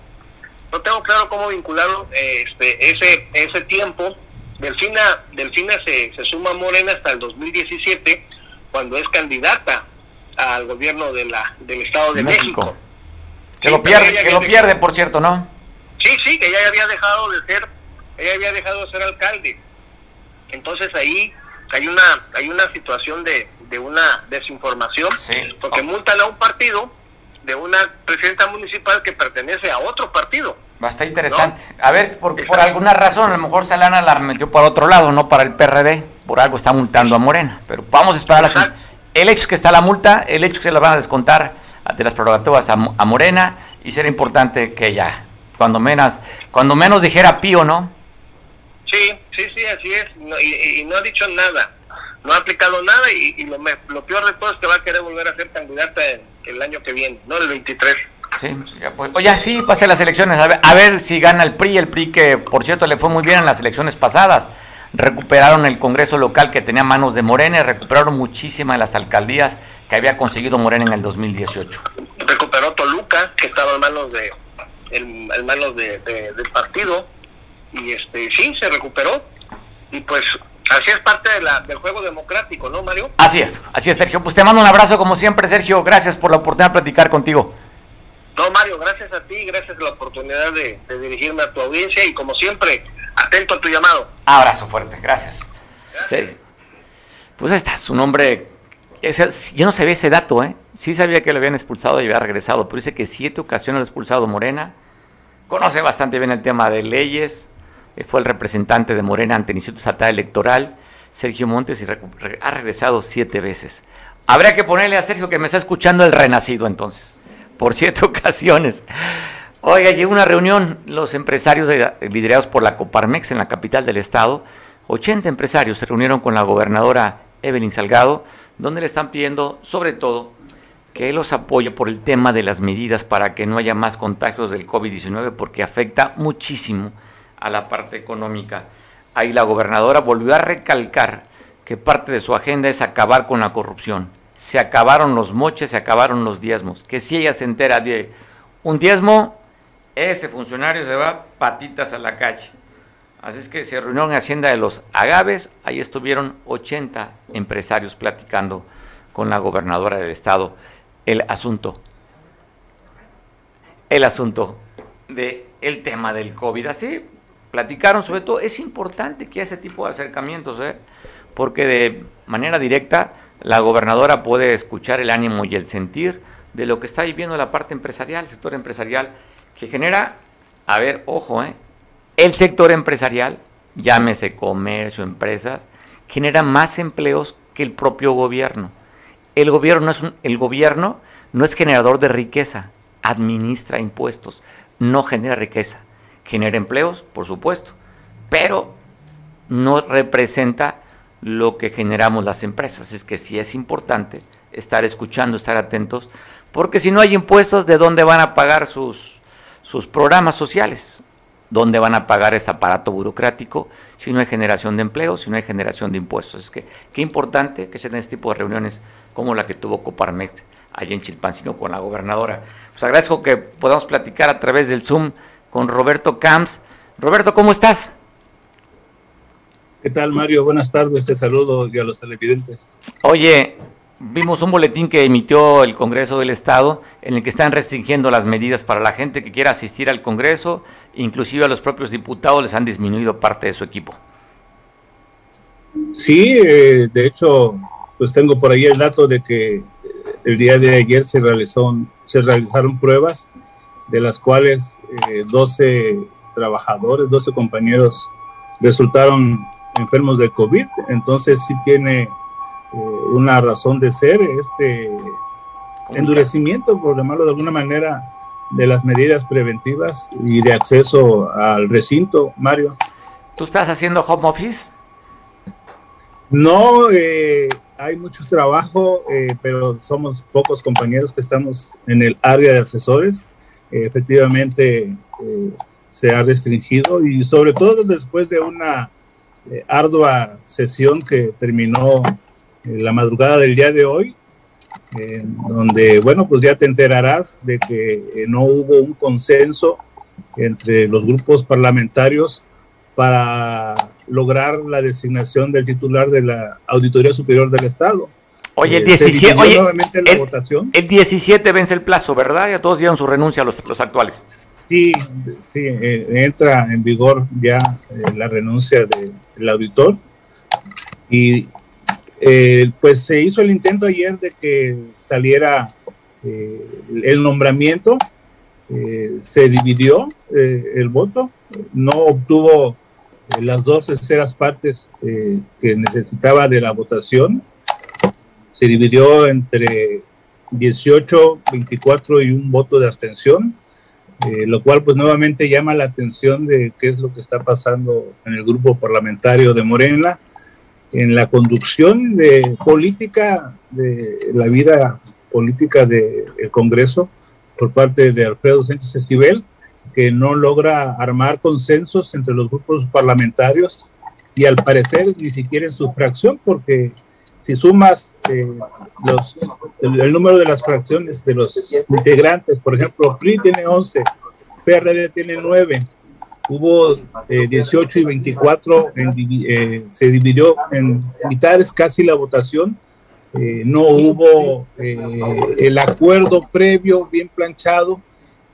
S5: No tengo claro cómo vincularon este, ese, ese tiempo. Delfina, Delfina se, se suma a Morena hasta el 2017, cuando es candidata al gobierno de la, del Estado de México.
S1: Que lo pierde, que lo pierde, por cierto, ¿no?
S5: Sí, sí, que ella había dejado de ser, ella había dejado de ser alcalde. Entonces ahí hay una, hay una situación de, de una desinformación, porque multan a un partido de una presidenta municipal que pertenece a otro partido.
S1: Bastante interesante. A ver, por, por alguna razón, a lo mejor Salana la metió para otro lado, no para el PRD. Por algo está multando a Morena. Pero vamos a esperar la, el hecho que está la multa, el hecho que se la van a descontar de las prerrogativas a, Morena y será importante que ya, cuando menos, cuando menos dijera Pío, ¿no?
S5: Sí, sí, sí, así es, y, no ha dicho nada, no ha aplicado nada y, lo, lo, peor de todo es que va a querer volver a ser candidata el, año que viene, no el 23.
S1: Sí, pues, oye, sí, pase las elecciones, a ver, a ver si gana el PRI, el PRI que por cierto le fue muy bien en las elecciones pasadas. Recuperaron el Congreso local que tenía manos de Morena y recuperaron muchísimas de las alcaldías que había conseguido Morena en el 2018.
S5: Recuperó Toluca, que estaba en manos de en, manos de, del partido y este sí se recuperó y pues Así es parte de la, del juego democrático, ¿no, Mario?
S1: Así es, así es, Sergio. Pues te mando un abrazo como siempre, Sergio. Gracias por la oportunidad de platicar contigo.
S5: No, Mario, gracias a ti, gracias por la oportunidad de, dirigirme a tu audiencia y como siempre, atento a tu llamado.
S1: Abrazo fuerte, gracias. Pues ahí está, su nombre. yo no sabía ese dato, ¿eh? Sí sabía que lo habían expulsado y había regresado, pero dice que siete ocasiones lo ha expulsado Morena. Conoce bastante bien el tema de leyes. Eh, fue el representante de Morena ante el Instituto Estatal Electoral, Sergio Montes, y ha regresado siete veces. Habría que ponerle a Sergio que me está escuchando el renacido entonces por siete [LAUGHS] ocasiones. Oiga, llegó una reunión, los empresarios liderados por la Coparmex en la capital del estado, 80 empresarios se reunieron con la gobernadora Evelyn Salgado, donde le están pidiendo, sobre todo, que los apoye por el tema de las medidas para que no haya más contagios del COVID-19, porque afecta muchísimo a la parte económica. Ahí la gobernadora volvió a recalcar que parte de su agenda es acabar con la corrupción se acabaron los moches, se acabaron los diezmos. Que si ella se entera de un diezmo, ese funcionario se va patitas a la calle. Así es que se reunió en Hacienda de los Agaves, ahí estuvieron 80 empresarios platicando con la gobernadora del estado el asunto, el asunto de el tema del COVID. Así platicaron sobre todo, es importante que ese tipo de acercamientos, ¿eh? porque de manera directa la gobernadora puede escuchar el ánimo y el sentir de lo que está viviendo la parte empresarial, el sector empresarial, que genera, a ver, ojo, ¿eh? el sector empresarial, llámese comercio, empresas, genera más empleos que el propio gobierno. El gobierno no es, el gobierno no es generador de riqueza, administra impuestos, no genera riqueza. Genera empleos, por supuesto, pero no representa lo que generamos las empresas. Es que sí es importante estar escuchando, estar atentos, porque si no hay impuestos, ¿de dónde van a pagar sus, sus programas sociales? ¿Dónde van a pagar ese aparato burocrático si no hay generación de empleo, si no hay generación de impuestos? Es que qué importante que se den este tipo de reuniones como la que tuvo Coparmex allá en Chilpancingo con la gobernadora. Pues agradezco que podamos platicar a través del Zoom con Roberto Camps. Roberto, ¿cómo estás?
S6: ¿Qué tal, Mario? Buenas tardes, te saludo y a los televidentes.
S1: Oye, vimos un boletín que emitió el Congreso del Estado en el que están restringiendo las medidas para la gente que quiera asistir al Congreso, inclusive a los propios diputados les han disminuido parte de su equipo.
S6: Sí, eh, de hecho, pues tengo por ahí el dato de que el día de ayer se, realizó, se realizaron pruebas de las cuales 12 eh, trabajadores, 12 compañeros resultaron enfermos de COVID, entonces sí tiene eh, una razón de ser este endurecimiento, por llamarlo de alguna manera, de las medidas preventivas y de acceso al recinto, Mario.
S1: ¿Tú estás haciendo home office?
S6: No, eh, hay mucho trabajo, eh, pero somos pocos compañeros que estamos en el área de asesores. Efectivamente, se ha restringido y sobre todo después de una eh, ardua sesión que terminó eh, la madrugada del día de hoy, donde, bueno, pues ya te enterarás de que eh, no hubo un consenso entre los grupos parlamentarios para lograr la designación del titular de la Auditoría Superior del Estado.
S1: Oye, el 17, oye, el, el, 17 vence el plazo, ¿verdad? Ya todos dieron su renuncia a los, los actuales.
S6: Sí, sí, eh, entra en vigor ya eh, la renuncia del auditor y eh, pues se hizo el intento ayer de que saliera el nombramiento, se dividió el voto, no obtuvo las dos terceras partes que necesitaba de la votación, se dividió entre 18, 24 y un voto de abstención eh, lo cual pues nuevamente llama la atención de qué es lo que está pasando en el grupo parlamentario de Morena, en la conducción de política, de la vida política del Congreso por parte de Alfredo Sánchez Esquivel, que no logra armar consensos entre los grupos parlamentarios y al parecer ni siquiera en su fracción, porque si sumas eh, los, el, número de las fracciones de los integrantes, por ejemplo, PRI tiene 11, PRD tiene 9, hubo 18 y 24, se dividió en mitades casi la votación, no hubo el acuerdo previo bien planchado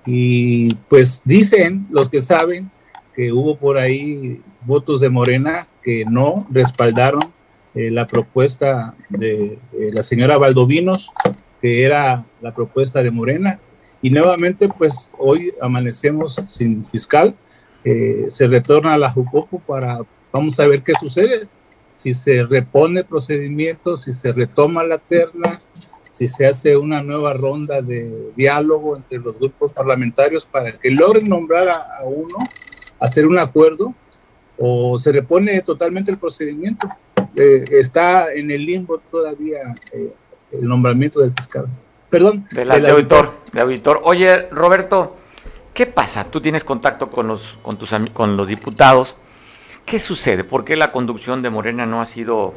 S6: y pues dicen los que saben que hubo por ahí votos de Morena que no respaldaron eh, la propuesta de, la señora Valdovinos, que era la propuesta de Morena. Y nuevamente, pues hoy amanecemos sin fiscal. Eh, se retorna a la Jucopo para, vamos a ver qué sucede. Si se repone el procedimiento, si se retoma la terna, si se hace una nueva ronda de diálogo entre los grupos parlamentarios para que logren nombrar a uno hacer un acuerdo o se repone totalmente el procedimiento. Eh, está en el limbo todavía eh, el nombramiento del fiscal. Perdón.
S1: Del, auditor, de auditor. Oye, Roberto, ¿qué pasa? Tú tienes contacto con los, con, tus, con los diputados. ¿Qué sucede? ¿Por qué la conducción de Morena no ha sido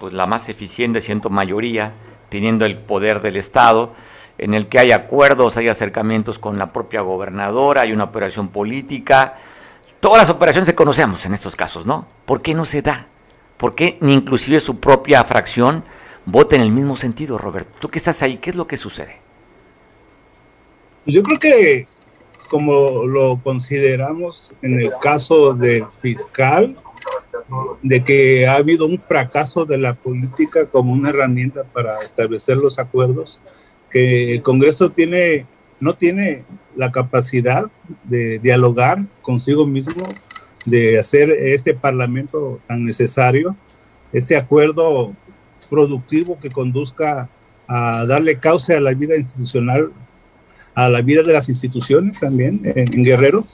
S1: pues, la más eficiente, siendo mayoría, teniendo el poder del Estado? en el que hay acuerdos, hay acercamientos con la propia gobernadora, hay una operación política, Todas las operaciones que conocemos en estos casos, ¿no? ¿Por qué no se da? ¿Por qué ni inclusive su propia fracción vota en el mismo sentido, Roberto? Tú que estás ahí, ¿qué es lo que sucede?
S6: Yo creo que como lo consideramos en el caso del fiscal, de que ha habido un fracaso de la política como una herramienta para establecer los acuerdos, que el Congreso tiene, no tiene la capacidad de dialogar consigo mismo, de hacer este parlamento tan necesario, este acuerdo productivo que conduzca a darle cauce a la vida institucional, a la vida de las instituciones también en, Guerrero,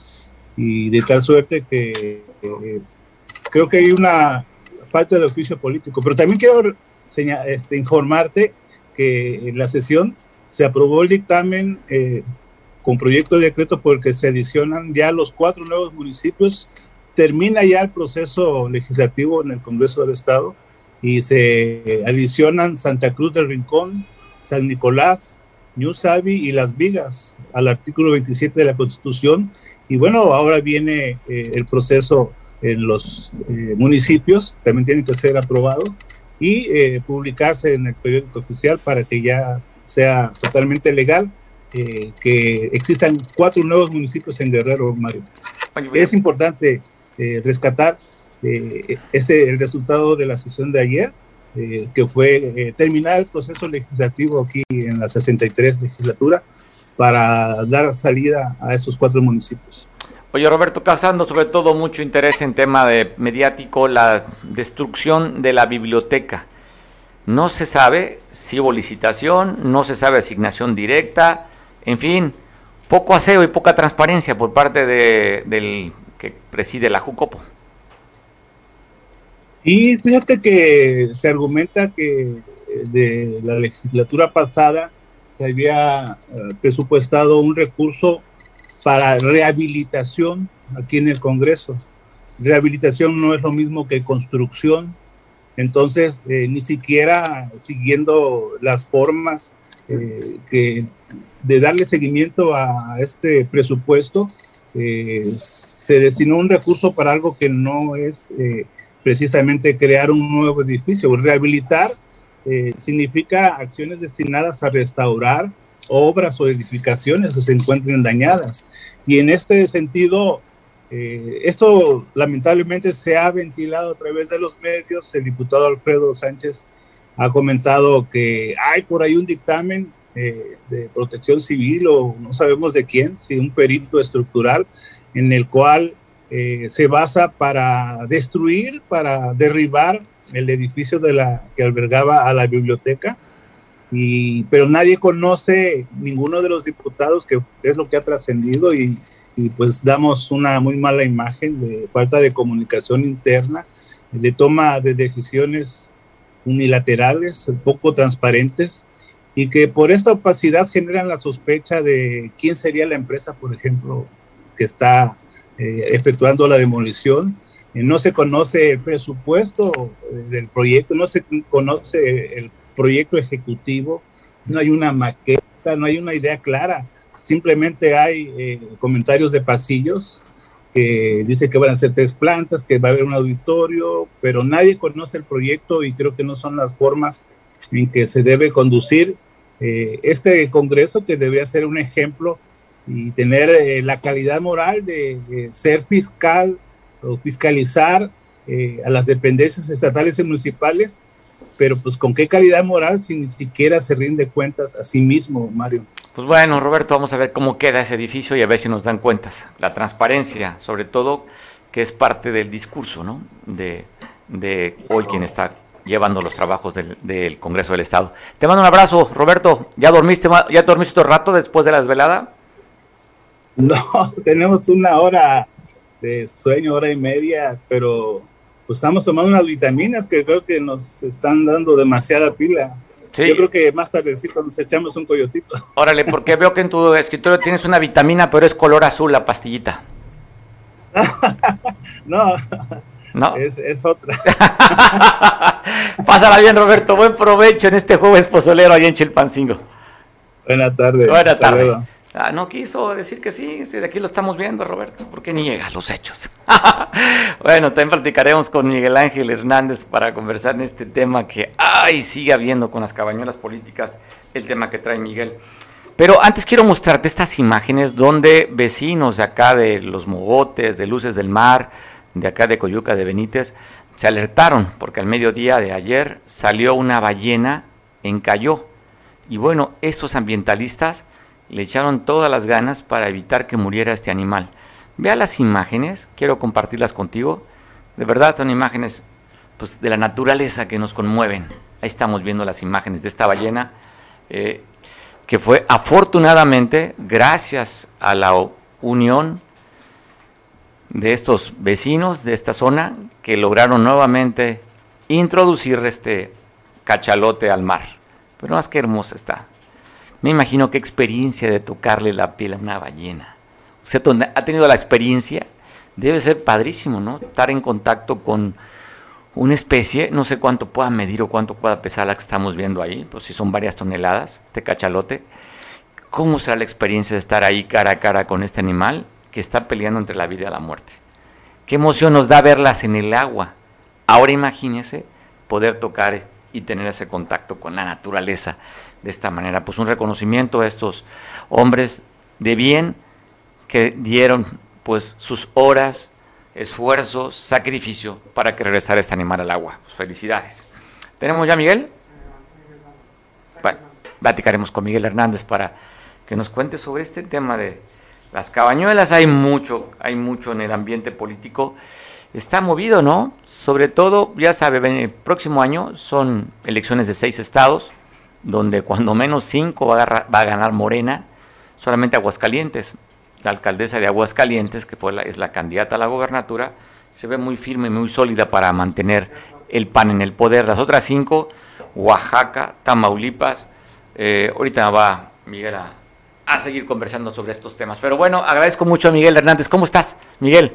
S6: y de tal suerte que eh, creo que hay una falta de oficio político. Pero también quiero este, informarte que en la sesión se aprobó el dictamen eh, con proyecto de decreto porque se adicionan ya los cuatro nuevos municipios, termina ya el proceso legislativo en el Congreso del Estado y se adicionan Santa Cruz del Rincón, San Nicolás, New Sabi y Las Vigas al artículo 27 de la Constitución. Y bueno, ahora viene eh, el proceso en los eh, municipios, también tiene que ser aprobado y eh, publicarse en el periódico oficial para que ya sea totalmente legal eh, que existan cuatro nuevos municipios en Guerrero, Mario. Es importante eh, rescatar eh, ese, el resultado de la sesión de ayer, que fue terminar el proceso legislativo aquí en la 63 legislatura para dar salida a estos cuatro municipios.
S1: Oye, Roberto, causando sobre todo mucho interés en tema de mediático, la destrucción de la biblioteca. No se sabe si hubo licitación, no se sabe asignación directa, en fin, poco aseo y poca transparencia por parte de, del que preside la Jucopo.
S6: Sí, fíjate que se argumenta que eh, de la legislatura pasada se había eh, presupuestado un recurso para rehabilitación aquí en el Congreso. Rehabilitación no es lo mismo que construcción, entonces eh, ni siquiera siguiendo las formas de darle seguimiento a este presupuesto, se destinó un recurso para algo que no es eh, precisamente crear un nuevo edificio. Rehabilitar eh, significa acciones destinadas a restaurar obras o edificaciones que se encuentren dañadas. Y en este sentido, esto lamentablemente se ha ventilado a través de los medios. El diputado Alfredo Sánchez ha comentado que hay por ahí un dictamen eh, de protección civil o no sabemos de quién, si un perito estructural en el cual eh, se basa para destruir, para derribar el edificio de la, que albergaba a la biblioteca. Y, pero nadie conoce ninguno de los diputados que es lo que ha trascendido y, y pues damos una muy mala imagen de falta de comunicación interna, de toma de decisiones unilaterales, poco transparentes y que por esta opacidad generan la sospecha de quién sería la empresa, por ejemplo, está eh, efectuando la demolición. Eh, no se conoce el presupuesto eh, del proyecto, no se conoce el proyecto ejecutivo, no hay una maqueta, no hay una idea clara, simplemente hay comentarios de pasillos que dice que van a ser tres plantas, que va a haber un auditorio, pero nadie conoce el proyecto y creo que no son las formas en que se debe conducir este Congreso, que debe ser un ejemplo y tener eh, la calidad moral de, ser fiscal o fiscalizar eh, a las dependencias estatales y municipales, pero pues con qué calidad moral si ni siquiera se rinde cuentas a sí mismo, Mario.
S1: Pues bueno, Roberto, vamos a ver cómo queda ese edificio y a ver si nos dan cuentas. La transparencia, sobre todo, que es parte del discurso, ¿no? De, de hoy quien está llevando los trabajos del, Congreso del Estado. Te mando un abrazo, Roberto. ¿Ya dormiste, ya dormiste todo el rato después de la desvelada?
S6: No, [LAUGHS] tenemos una hora de sueño, hora y media, pero pues estamos tomando unas vitaminas que creo que nos están dando demasiada pila. Yo creo que más tardecito nos echamos un coyotito. [LAUGHS]
S1: Órale, porque veo que en tu escritorio tienes una vitamina, pero es color azul la pastillita. [LAUGHS]
S6: no, no. Es, es otra.
S1: Pásala bien, Roberto. Buen provecho en este jueves pozolero ahí en Chilpancingo.
S6: Buena tarde.
S1: Buena tarde. Ah, no quiso decir que sí, de aquí lo estamos viendo, Roberto, porque niega los hechos. [LAUGHS] bueno, también platicaremos con Miguel Ángel Hernández para conversar en este tema que, ay, sigue habiendo con las cabañuelas políticas, el tema que trae Miguel. Pero antes quiero mostrarte estas imágenes donde vecinos de acá de Los Mogotes, de Luces del Mar, de acá de Coyuca de Benítez, se alertaron porque al mediodía de ayer salió una ballena en Cayó. Y bueno, estos ambientalistas le echaron todas las ganas para evitar que muriera este animal. Vea las imágenes, quiero compartirlas contigo. De verdad son imágenes pues, de la naturaleza que nos conmueven. Ahí estamos viendo las imágenes de esta ballena, eh, que fue afortunadamente gracias a la unión de estos vecinos de esta zona que lograron nuevamente introducir este cachalote al mar. Pero más que hermosa está. Me imagino qué experiencia de tocarle la piel a una ballena. Usted ha tenido la experiencia, debe ser padrísimo, ¿no? Estar en contacto con una especie, no sé cuánto pueda medir o cuánto pueda pesar la que estamos viendo ahí, pues si son varias toneladas, este cachalote. ¿Cómo será la experiencia de estar ahí cara a cara con este animal que está peleando entre la vida y la muerte? ¿Qué emoción nos da verlas en el agua? Ahora imagínese poder tocar y tener ese contacto con la naturaleza de esta manera. Pues un reconocimiento a estos hombres de bien que dieron pues sus horas, esfuerzos, sacrificio para que regresara este animal al agua. Pues, felicidades. ¿Tenemos ya Miguel? platicaremos con Miguel Hernández para que nos cuente sobre este tema de las cabañuelas. Hay mucho, hay mucho en el ambiente político. Está movido, ¿no? Sobre todo, ya sabe, el próximo año son elecciones de seis estados donde cuando menos cinco va a, ganar Morena, solamente Aguascalientes. La alcaldesa de Aguascalientes, que fue la, es la candidata a la gobernatura, se ve muy firme y muy sólida para mantener el PAN en el poder. Las otras cinco, Oaxaca, Tamaulipas, eh, ahorita va Miguel a, a, seguir conversando sobre estos temas. Pero bueno, agradezco mucho a Miguel Hernández. ¿Cómo estás, Miguel?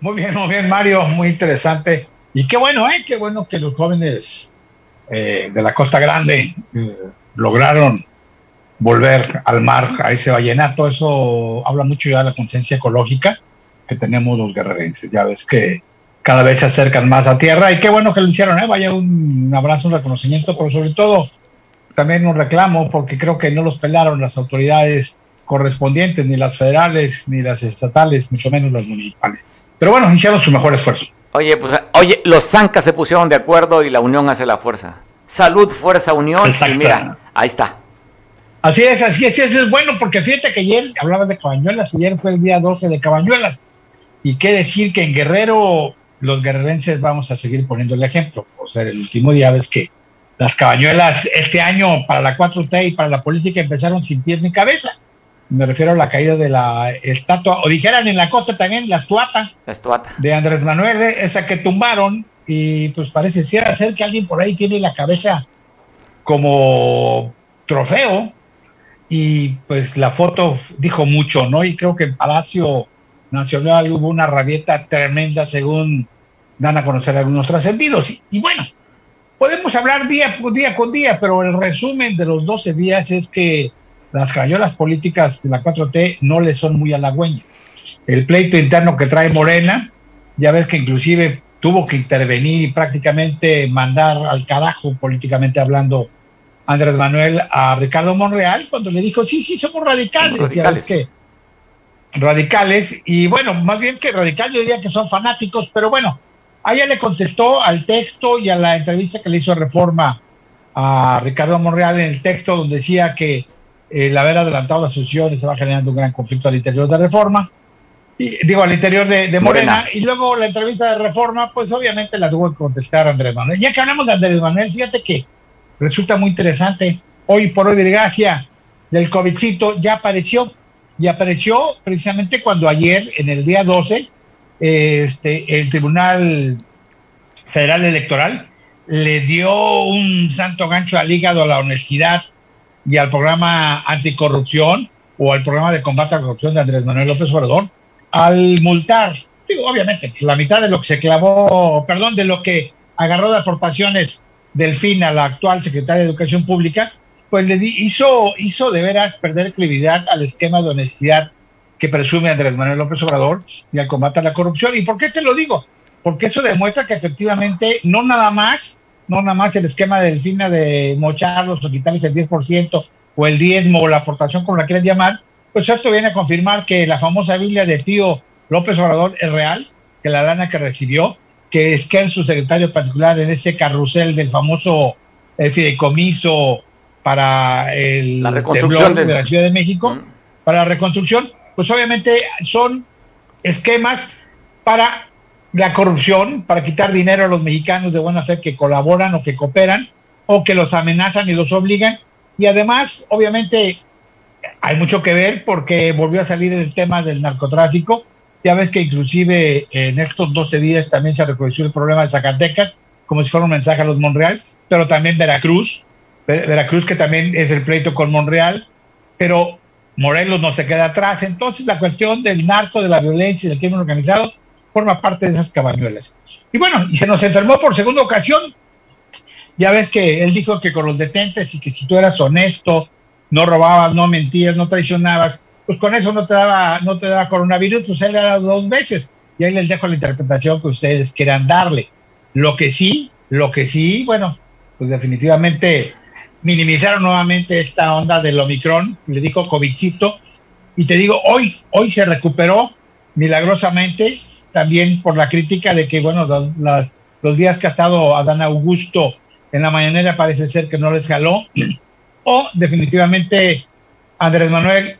S7: Muy bien, muy bien, Mario, muy interesante. Y qué bueno, ¿eh? Qué bueno que los jóvenes eh, de la Costa Grande eh, lograron volver al mar a ese vallenato. Eso habla mucho ya de la conciencia ecológica que tenemos los guerrerenses. Ya ves que cada vez se acercan más a tierra y qué bueno que lo hicieron. ¿eh? Vaya un, abrazo, un reconocimiento, pero sobre todo también un reclamo porque creo que no los pelaron las autoridades correspondientes, ni las federales, ni las estatales, mucho menos las municipales. Pero bueno, hicieron su mejor esfuerzo.
S1: Oye, pues, oye, los zancas se pusieron de acuerdo y la unión hace la fuerza. Salud, fuerza, unión. Y mira, ahí está.
S7: Así es, así es, eso es bueno, porque fíjate que ayer hablabas de cabañuelas, ayer fue el día 12 de cabañuelas. Y qué decir que en Guerrero los guerrerenses vamos a seguir poniendo el ejemplo. O sea, el último día ves que las cabañuelas este año para la 4T y para la política empezaron sin pies ni cabeza me refiero a la caída de la estatua, o dijeran en la costa también, la estuata, de Andrés Manuel, eh, esa que tumbaron, y pues parece ser que alguien por ahí tiene la cabeza como trofeo, y pues la foto dijo mucho, ¿no? Y creo que en Palacio Nacional hubo una rabieta tremenda, según dan a conocer algunos trascendidos. Y, y bueno, podemos hablar día, día con día, pero el resumen de los 12 días es que las cayolas políticas de la 4T no le son muy halagüeñas. el pleito interno que trae Morena. Ya ves que inclusive tuvo que intervenir y prácticamente mandar al carajo políticamente hablando Andrés Manuel a Ricardo Monreal cuando le dijo, sí, sí, somos radicales. radicales. que radicales, y bueno, más bien que radicales, yo diría que son fanáticos, pero bueno, a ella le contestó al texto y a la entrevista que le hizo Reforma a Ricardo Monreal en el texto donde decía que el haber adelantado las se estaba generando un gran conflicto al interior de Reforma digo, al interior de, Morena, y luego la entrevista de reforma, pues obviamente la tuvo que contestar Andrés Manuel. Ya que hablamos de Andrés Manuel, fíjate que resulta muy interesante. Hoy por hoy, gracia del COVIDcito ya apareció, y apareció precisamente cuando ayer, en el día 12, este, el Tribunal Federal Electoral le dio un santo gancho al hígado a la honestidad y al programa anticorrupción o al programa de combate a la corrupción de Andrés Manuel López Obrador al multar, digo, obviamente, la mitad de lo que se clavó, perdón, de lo que agarró de aportaciones del fin a la actual secretaria de Educación Pública, pues le hizo, hizo de veras perder credibilidad al esquema de honestidad que presume Andrés Manuel López Obrador y al combate a la corrupción. ¿Y por qué te lo digo? Porque eso demuestra que efectivamente no nada más, no nada más el esquema del FINA de mocharlos o quitarles el 10% o el diezmo o la aportación como la quieran llamar, pues esto viene a confirmar que la famosa Biblia de tío López Obrador es real, que la lana que recibió, que es que es su secretario particular en ese carrusel del famoso el fideicomiso para el
S1: la reconstrucción
S7: de... la Ciudad de México, mm. para la reconstrucción, pues obviamente son esquemas para la corrupción, para quitar dinero a los mexicanos de buena fe que colaboran o que cooperan o que los amenazan y los obligan. Y además, obviamente, hay mucho que ver porque volvió a salir el tema del narcotráfico. Ya ves que inclusive en estos 12 días también se reconoció el problema de Zacatecas, como si fuera un mensaje a los Monreal, pero también Veracruz, Veracruz que también es el pleito con Monreal, pero Morelos no se queda atrás. Entonces la cuestión del narco, de la violencia y del crimen organizado forma parte de esas cabañuelas. Y bueno, y se nos enfermó por segunda ocasión. Ya ves que él dijo que con los detentes y que si tú eras honesto, no robabas, no mentías, no traicionabas, pues con eso no te daba, no te daba coronavirus, pues él dado dos veces. Y ahí les dejo la interpretación que ustedes quieran darle. Lo que sí, lo que sí, bueno, pues definitivamente minimizaron nuevamente esta onda del Omicron, le digo COVIDcito, y te digo, hoy, hoy se recuperó milagrosamente, también por la crítica de que, bueno, los, los días que ha estado Adán Augusto en la mañanera parece ser que no les jaló, [CLEARS THROAT] o definitivamente Andrés Manuel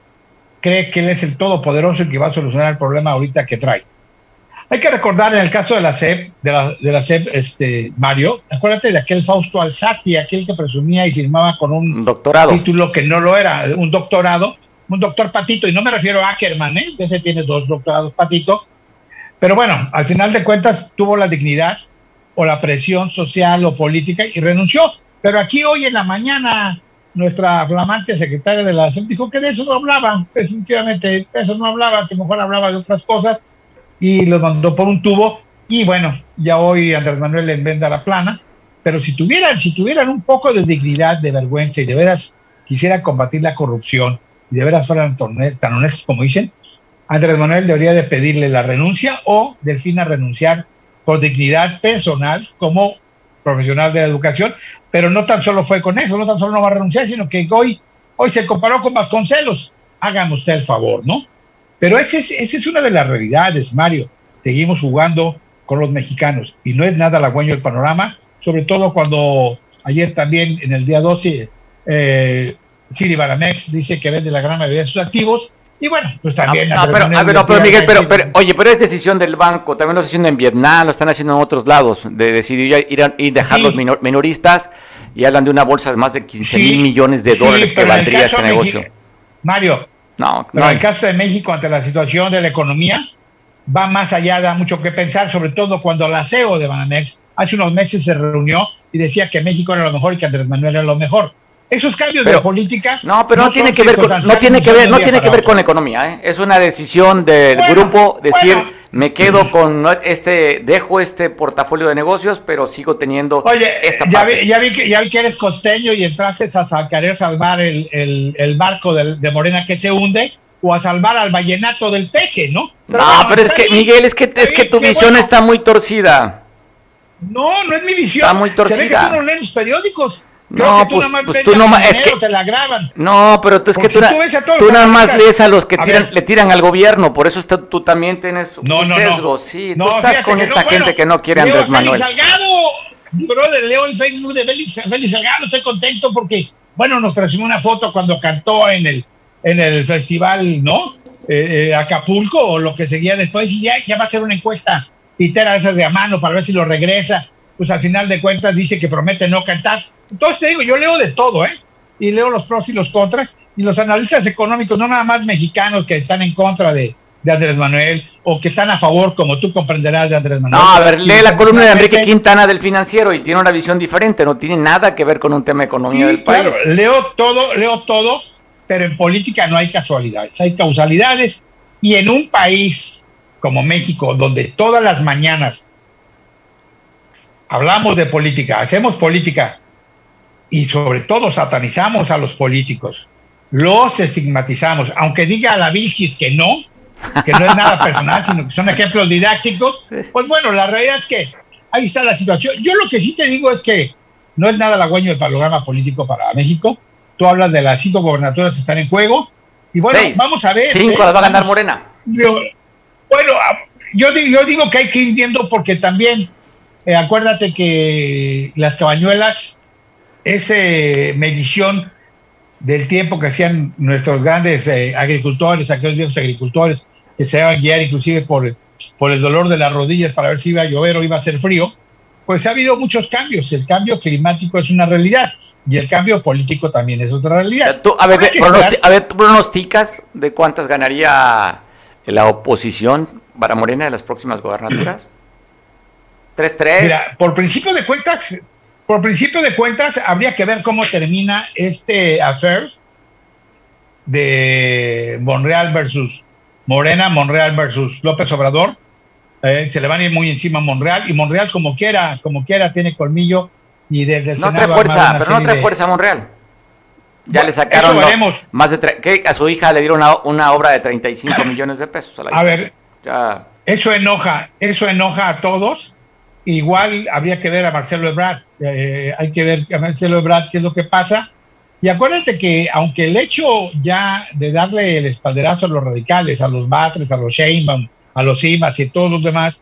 S7: cree que él es el todopoderoso y que va a solucionar el problema ahorita que trae. Hay que recordar en el caso de la SEP, de la, de la SEP, este, Mario, acuérdate de aquel Fausto Alzati, aquel que presumía y firmaba con un
S1: doctorado.
S7: título que no lo era, un doctorado, un doctor Patito, y no me refiero a Ackerman, ¿eh? ese tiene dos doctorados Patito, pero bueno, al final de cuentas tuvo la dignidad o la presión social o política y renunció. Pero aquí hoy en la mañana nuestra flamante secretaria de la SEP dijo que de eso no hablaba, definitivamente, de eso no hablaba, que mejor hablaba de otras cosas. Y lo mandó por un tubo. Y bueno, ya hoy Andrés Manuel le envenda la plana, pero si tuvieran, si tuvieran un poco de dignidad, de vergüenza y de veras quisieran combatir la corrupción y de veras fueran tan honestos como dicen, Andrés Manuel debería de pedirle la renuncia o fin a renunciar por dignidad personal como profesional de la educación, pero no tan solo fue con eso, no tan solo no va a renunciar, sino que hoy, hoy se comparó con Vasconcelos. Hagan usted el favor, ¿no? Pero esa es, es una de las realidades, Mario. Seguimos jugando con los mexicanos y no es nada halagüeño el panorama, sobre todo cuando ayer también en el día 12 eh, Siri Baramex dice que vende la gran mayoría de sus activos y bueno, pues también.
S1: No, pero, pero, Miguel, pero, oye, pero es decisión del banco, también lo están haciendo en Vietnam, lo están haciendo en otros lados, de decidir ir a, ir dejar los minoristas y hablan de una bolsa de más de 15 mil millones de dólares que valdría este negocio.
S7: Mario, no, no en el caso de México, ante la situación de la economía, va más allá, da mucho que pensar, sobre todo cuando la CEO de Banamex hace unos meses se reunió y decía que México era lo mejor y que Andrés Manuel era lo mejor. Esos cambios de política.
S1: No, pero no, tiene que ver con, no tiene que ver, no tiene que ver con la economía, ¿eh? Es una decisión del grupo decir, me quedo con este, dejo este portafolio de negocios, pero sigo teniendo
S7: Oye, esta ya Vi, ya vi que ya vi que eres costeño y entraste a, querer salvar el, el, barco de, de Morena que se hunde o a salvar al vallenato del peje, ¿no?
S1: no, pero es que, Miguel, es que, es que tu visión está muy torcida.
S7: No, no es mi visión.
S1: Está muy torcida. Se ve que
S7: tú no lees los periódicos.
S1: No, pues, pues tú no es que
S7: te la graban.
S1: No, pero tú es que tú, tú, nada más lees a los que tiran, le tiran al gobierno, por eso tú también tienes un sesgo, sí, tú estás con esta gente que no quiere Andrés Manuel.
S7: Salgado, brother, leo el Facebook de Félix, Félix Salgado, estoy contento porque, bueno, nos presumió una foto cuando cantó en el, en el festival, ¿no? Eh, eh, Acapulco o lo que seguía después y ya, ya va a ser una encuesta titera esas de a mano para ver si lo regresa. Pues al final de cuentas dice que promete no cantar. Entonces te digo, yo leo de todo, ¿eh? Y leo los pros y los contras. Y los analistas económicos, no nada más mexicanos que están en contra de, de Andrés Manuel o que están a favor, como tú comprenderás, de Andrés Manuel.
S1: No, a ver, lee la columna de Enrique Quintana del Financiero y tiene una visión diferente, no tiene nada que ver con un tema de economía del país.
S7: leo todo, leo todo, pero en política no hay casualidades, hay causalidades y en un país como México, donde todas las mañanas hablamos de política, hacemos política y sobre todo satanizamos a los políticos, los estigmatizamos, aunque diga a la Vilchis que no, que no es nada personal, sino que son ejemplos didácticos, pues bueno, la realidad es que ahí está la situación. Yo lo que sí te digo es que no es nada halagüeño el panorama político para México. Tú hablas de las cinco gobernaturas que están en juego. Y bueno, vamos a ver.
S1: Cinco las va a ganar Morena.
S7: bueno, ah, yo, yo digo que hay que ir viendo porque también, eh, acuérdate que las cabañuelas, esa medición del tiempo que hacían nuestros grandes eh, agricultores, aquellos viejos agricultores, que se iban a guiar inclusive por, por el dolor de las rodillas para ver si iba a llover o iba a ser frío, pues ha habido muchos cambios. El cambio climático es una realidad y el cambio político también es otra realidad.
S1: a, ver, a ver, ¿tú pronosticas de cuántas ganaría la oposición para Morena de las próximas gobernaturas? [CLEARS THROAT] ¿3-3? Mira,
S7: por principio de cuentas, por principio de cuentas, habría que ver cómo termina este affair de Monreal versus Morena, Monreal versus López Obrador. Eh, se le van a ir muy encima a Monreal y Monreal como quiera, como quiera tiene colmillo y desde
S1: el no trae fuerza, pero no trae fuerza a Monreal. Ya le sacaron más de que a su hija le dieron una, obra de 35 millones de pesos
S7: a la A ver, ya. eso enoja, eso enoja a todos Igual habría que ver a Marcelo Ebrard, eh, hay que ver a Marcelo Ebrard qué es lo que pasa. Y acuérdate que aunque el hecho ya de darle el espalderazo a los radicales, a los Batres, a los Sheinbaum, a los IMAS y todos los demás,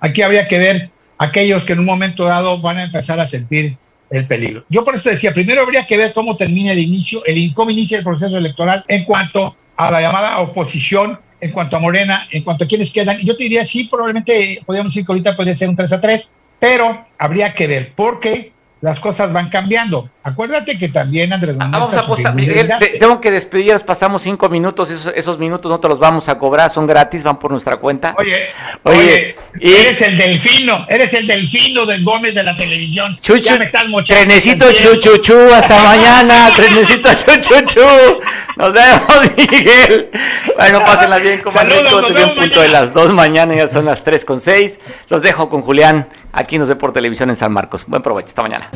S7: aquí habría que ver aquellos que en un momento dado van a empezar a sentir el peligro. Yo por eso decía, primero habría que ver cómo termina el inicio, el cómo inicia el proceso electoral en cuanto a la llamada oposición en cuanto a Morena, en cuanto a quienes quedan. Yo te diría, sí, probablemente podríamos decir que ahorita podría ser un 3 a 3, pero habría que ver, porque las cosas van cambiando. Acuérdate que también Andrés
S1: Manuel. Vamos a apostar. tengo que despedir, pasamos cinco minutos, esos, minutos no te los vamos a cobrar, son gratis, van por nuestra cuenta.
S7: Oye, oye, eres el delfino, eres el delfino del Gómez de la televisión.
S1: Chuchu, ya me estás Trenecito chuchuchu, hasta mañana, [LAUGHS] trenecito chuchuchu. Nos vemos, [LAUGHS] Miguel. Bueno, pásenla bien, comandante. un punto de las dos mañana, ya son las tres con seis. Los dejo con Julián. Aquí nos ve por televisión en San Marcos. Buen provecho, esta mañana.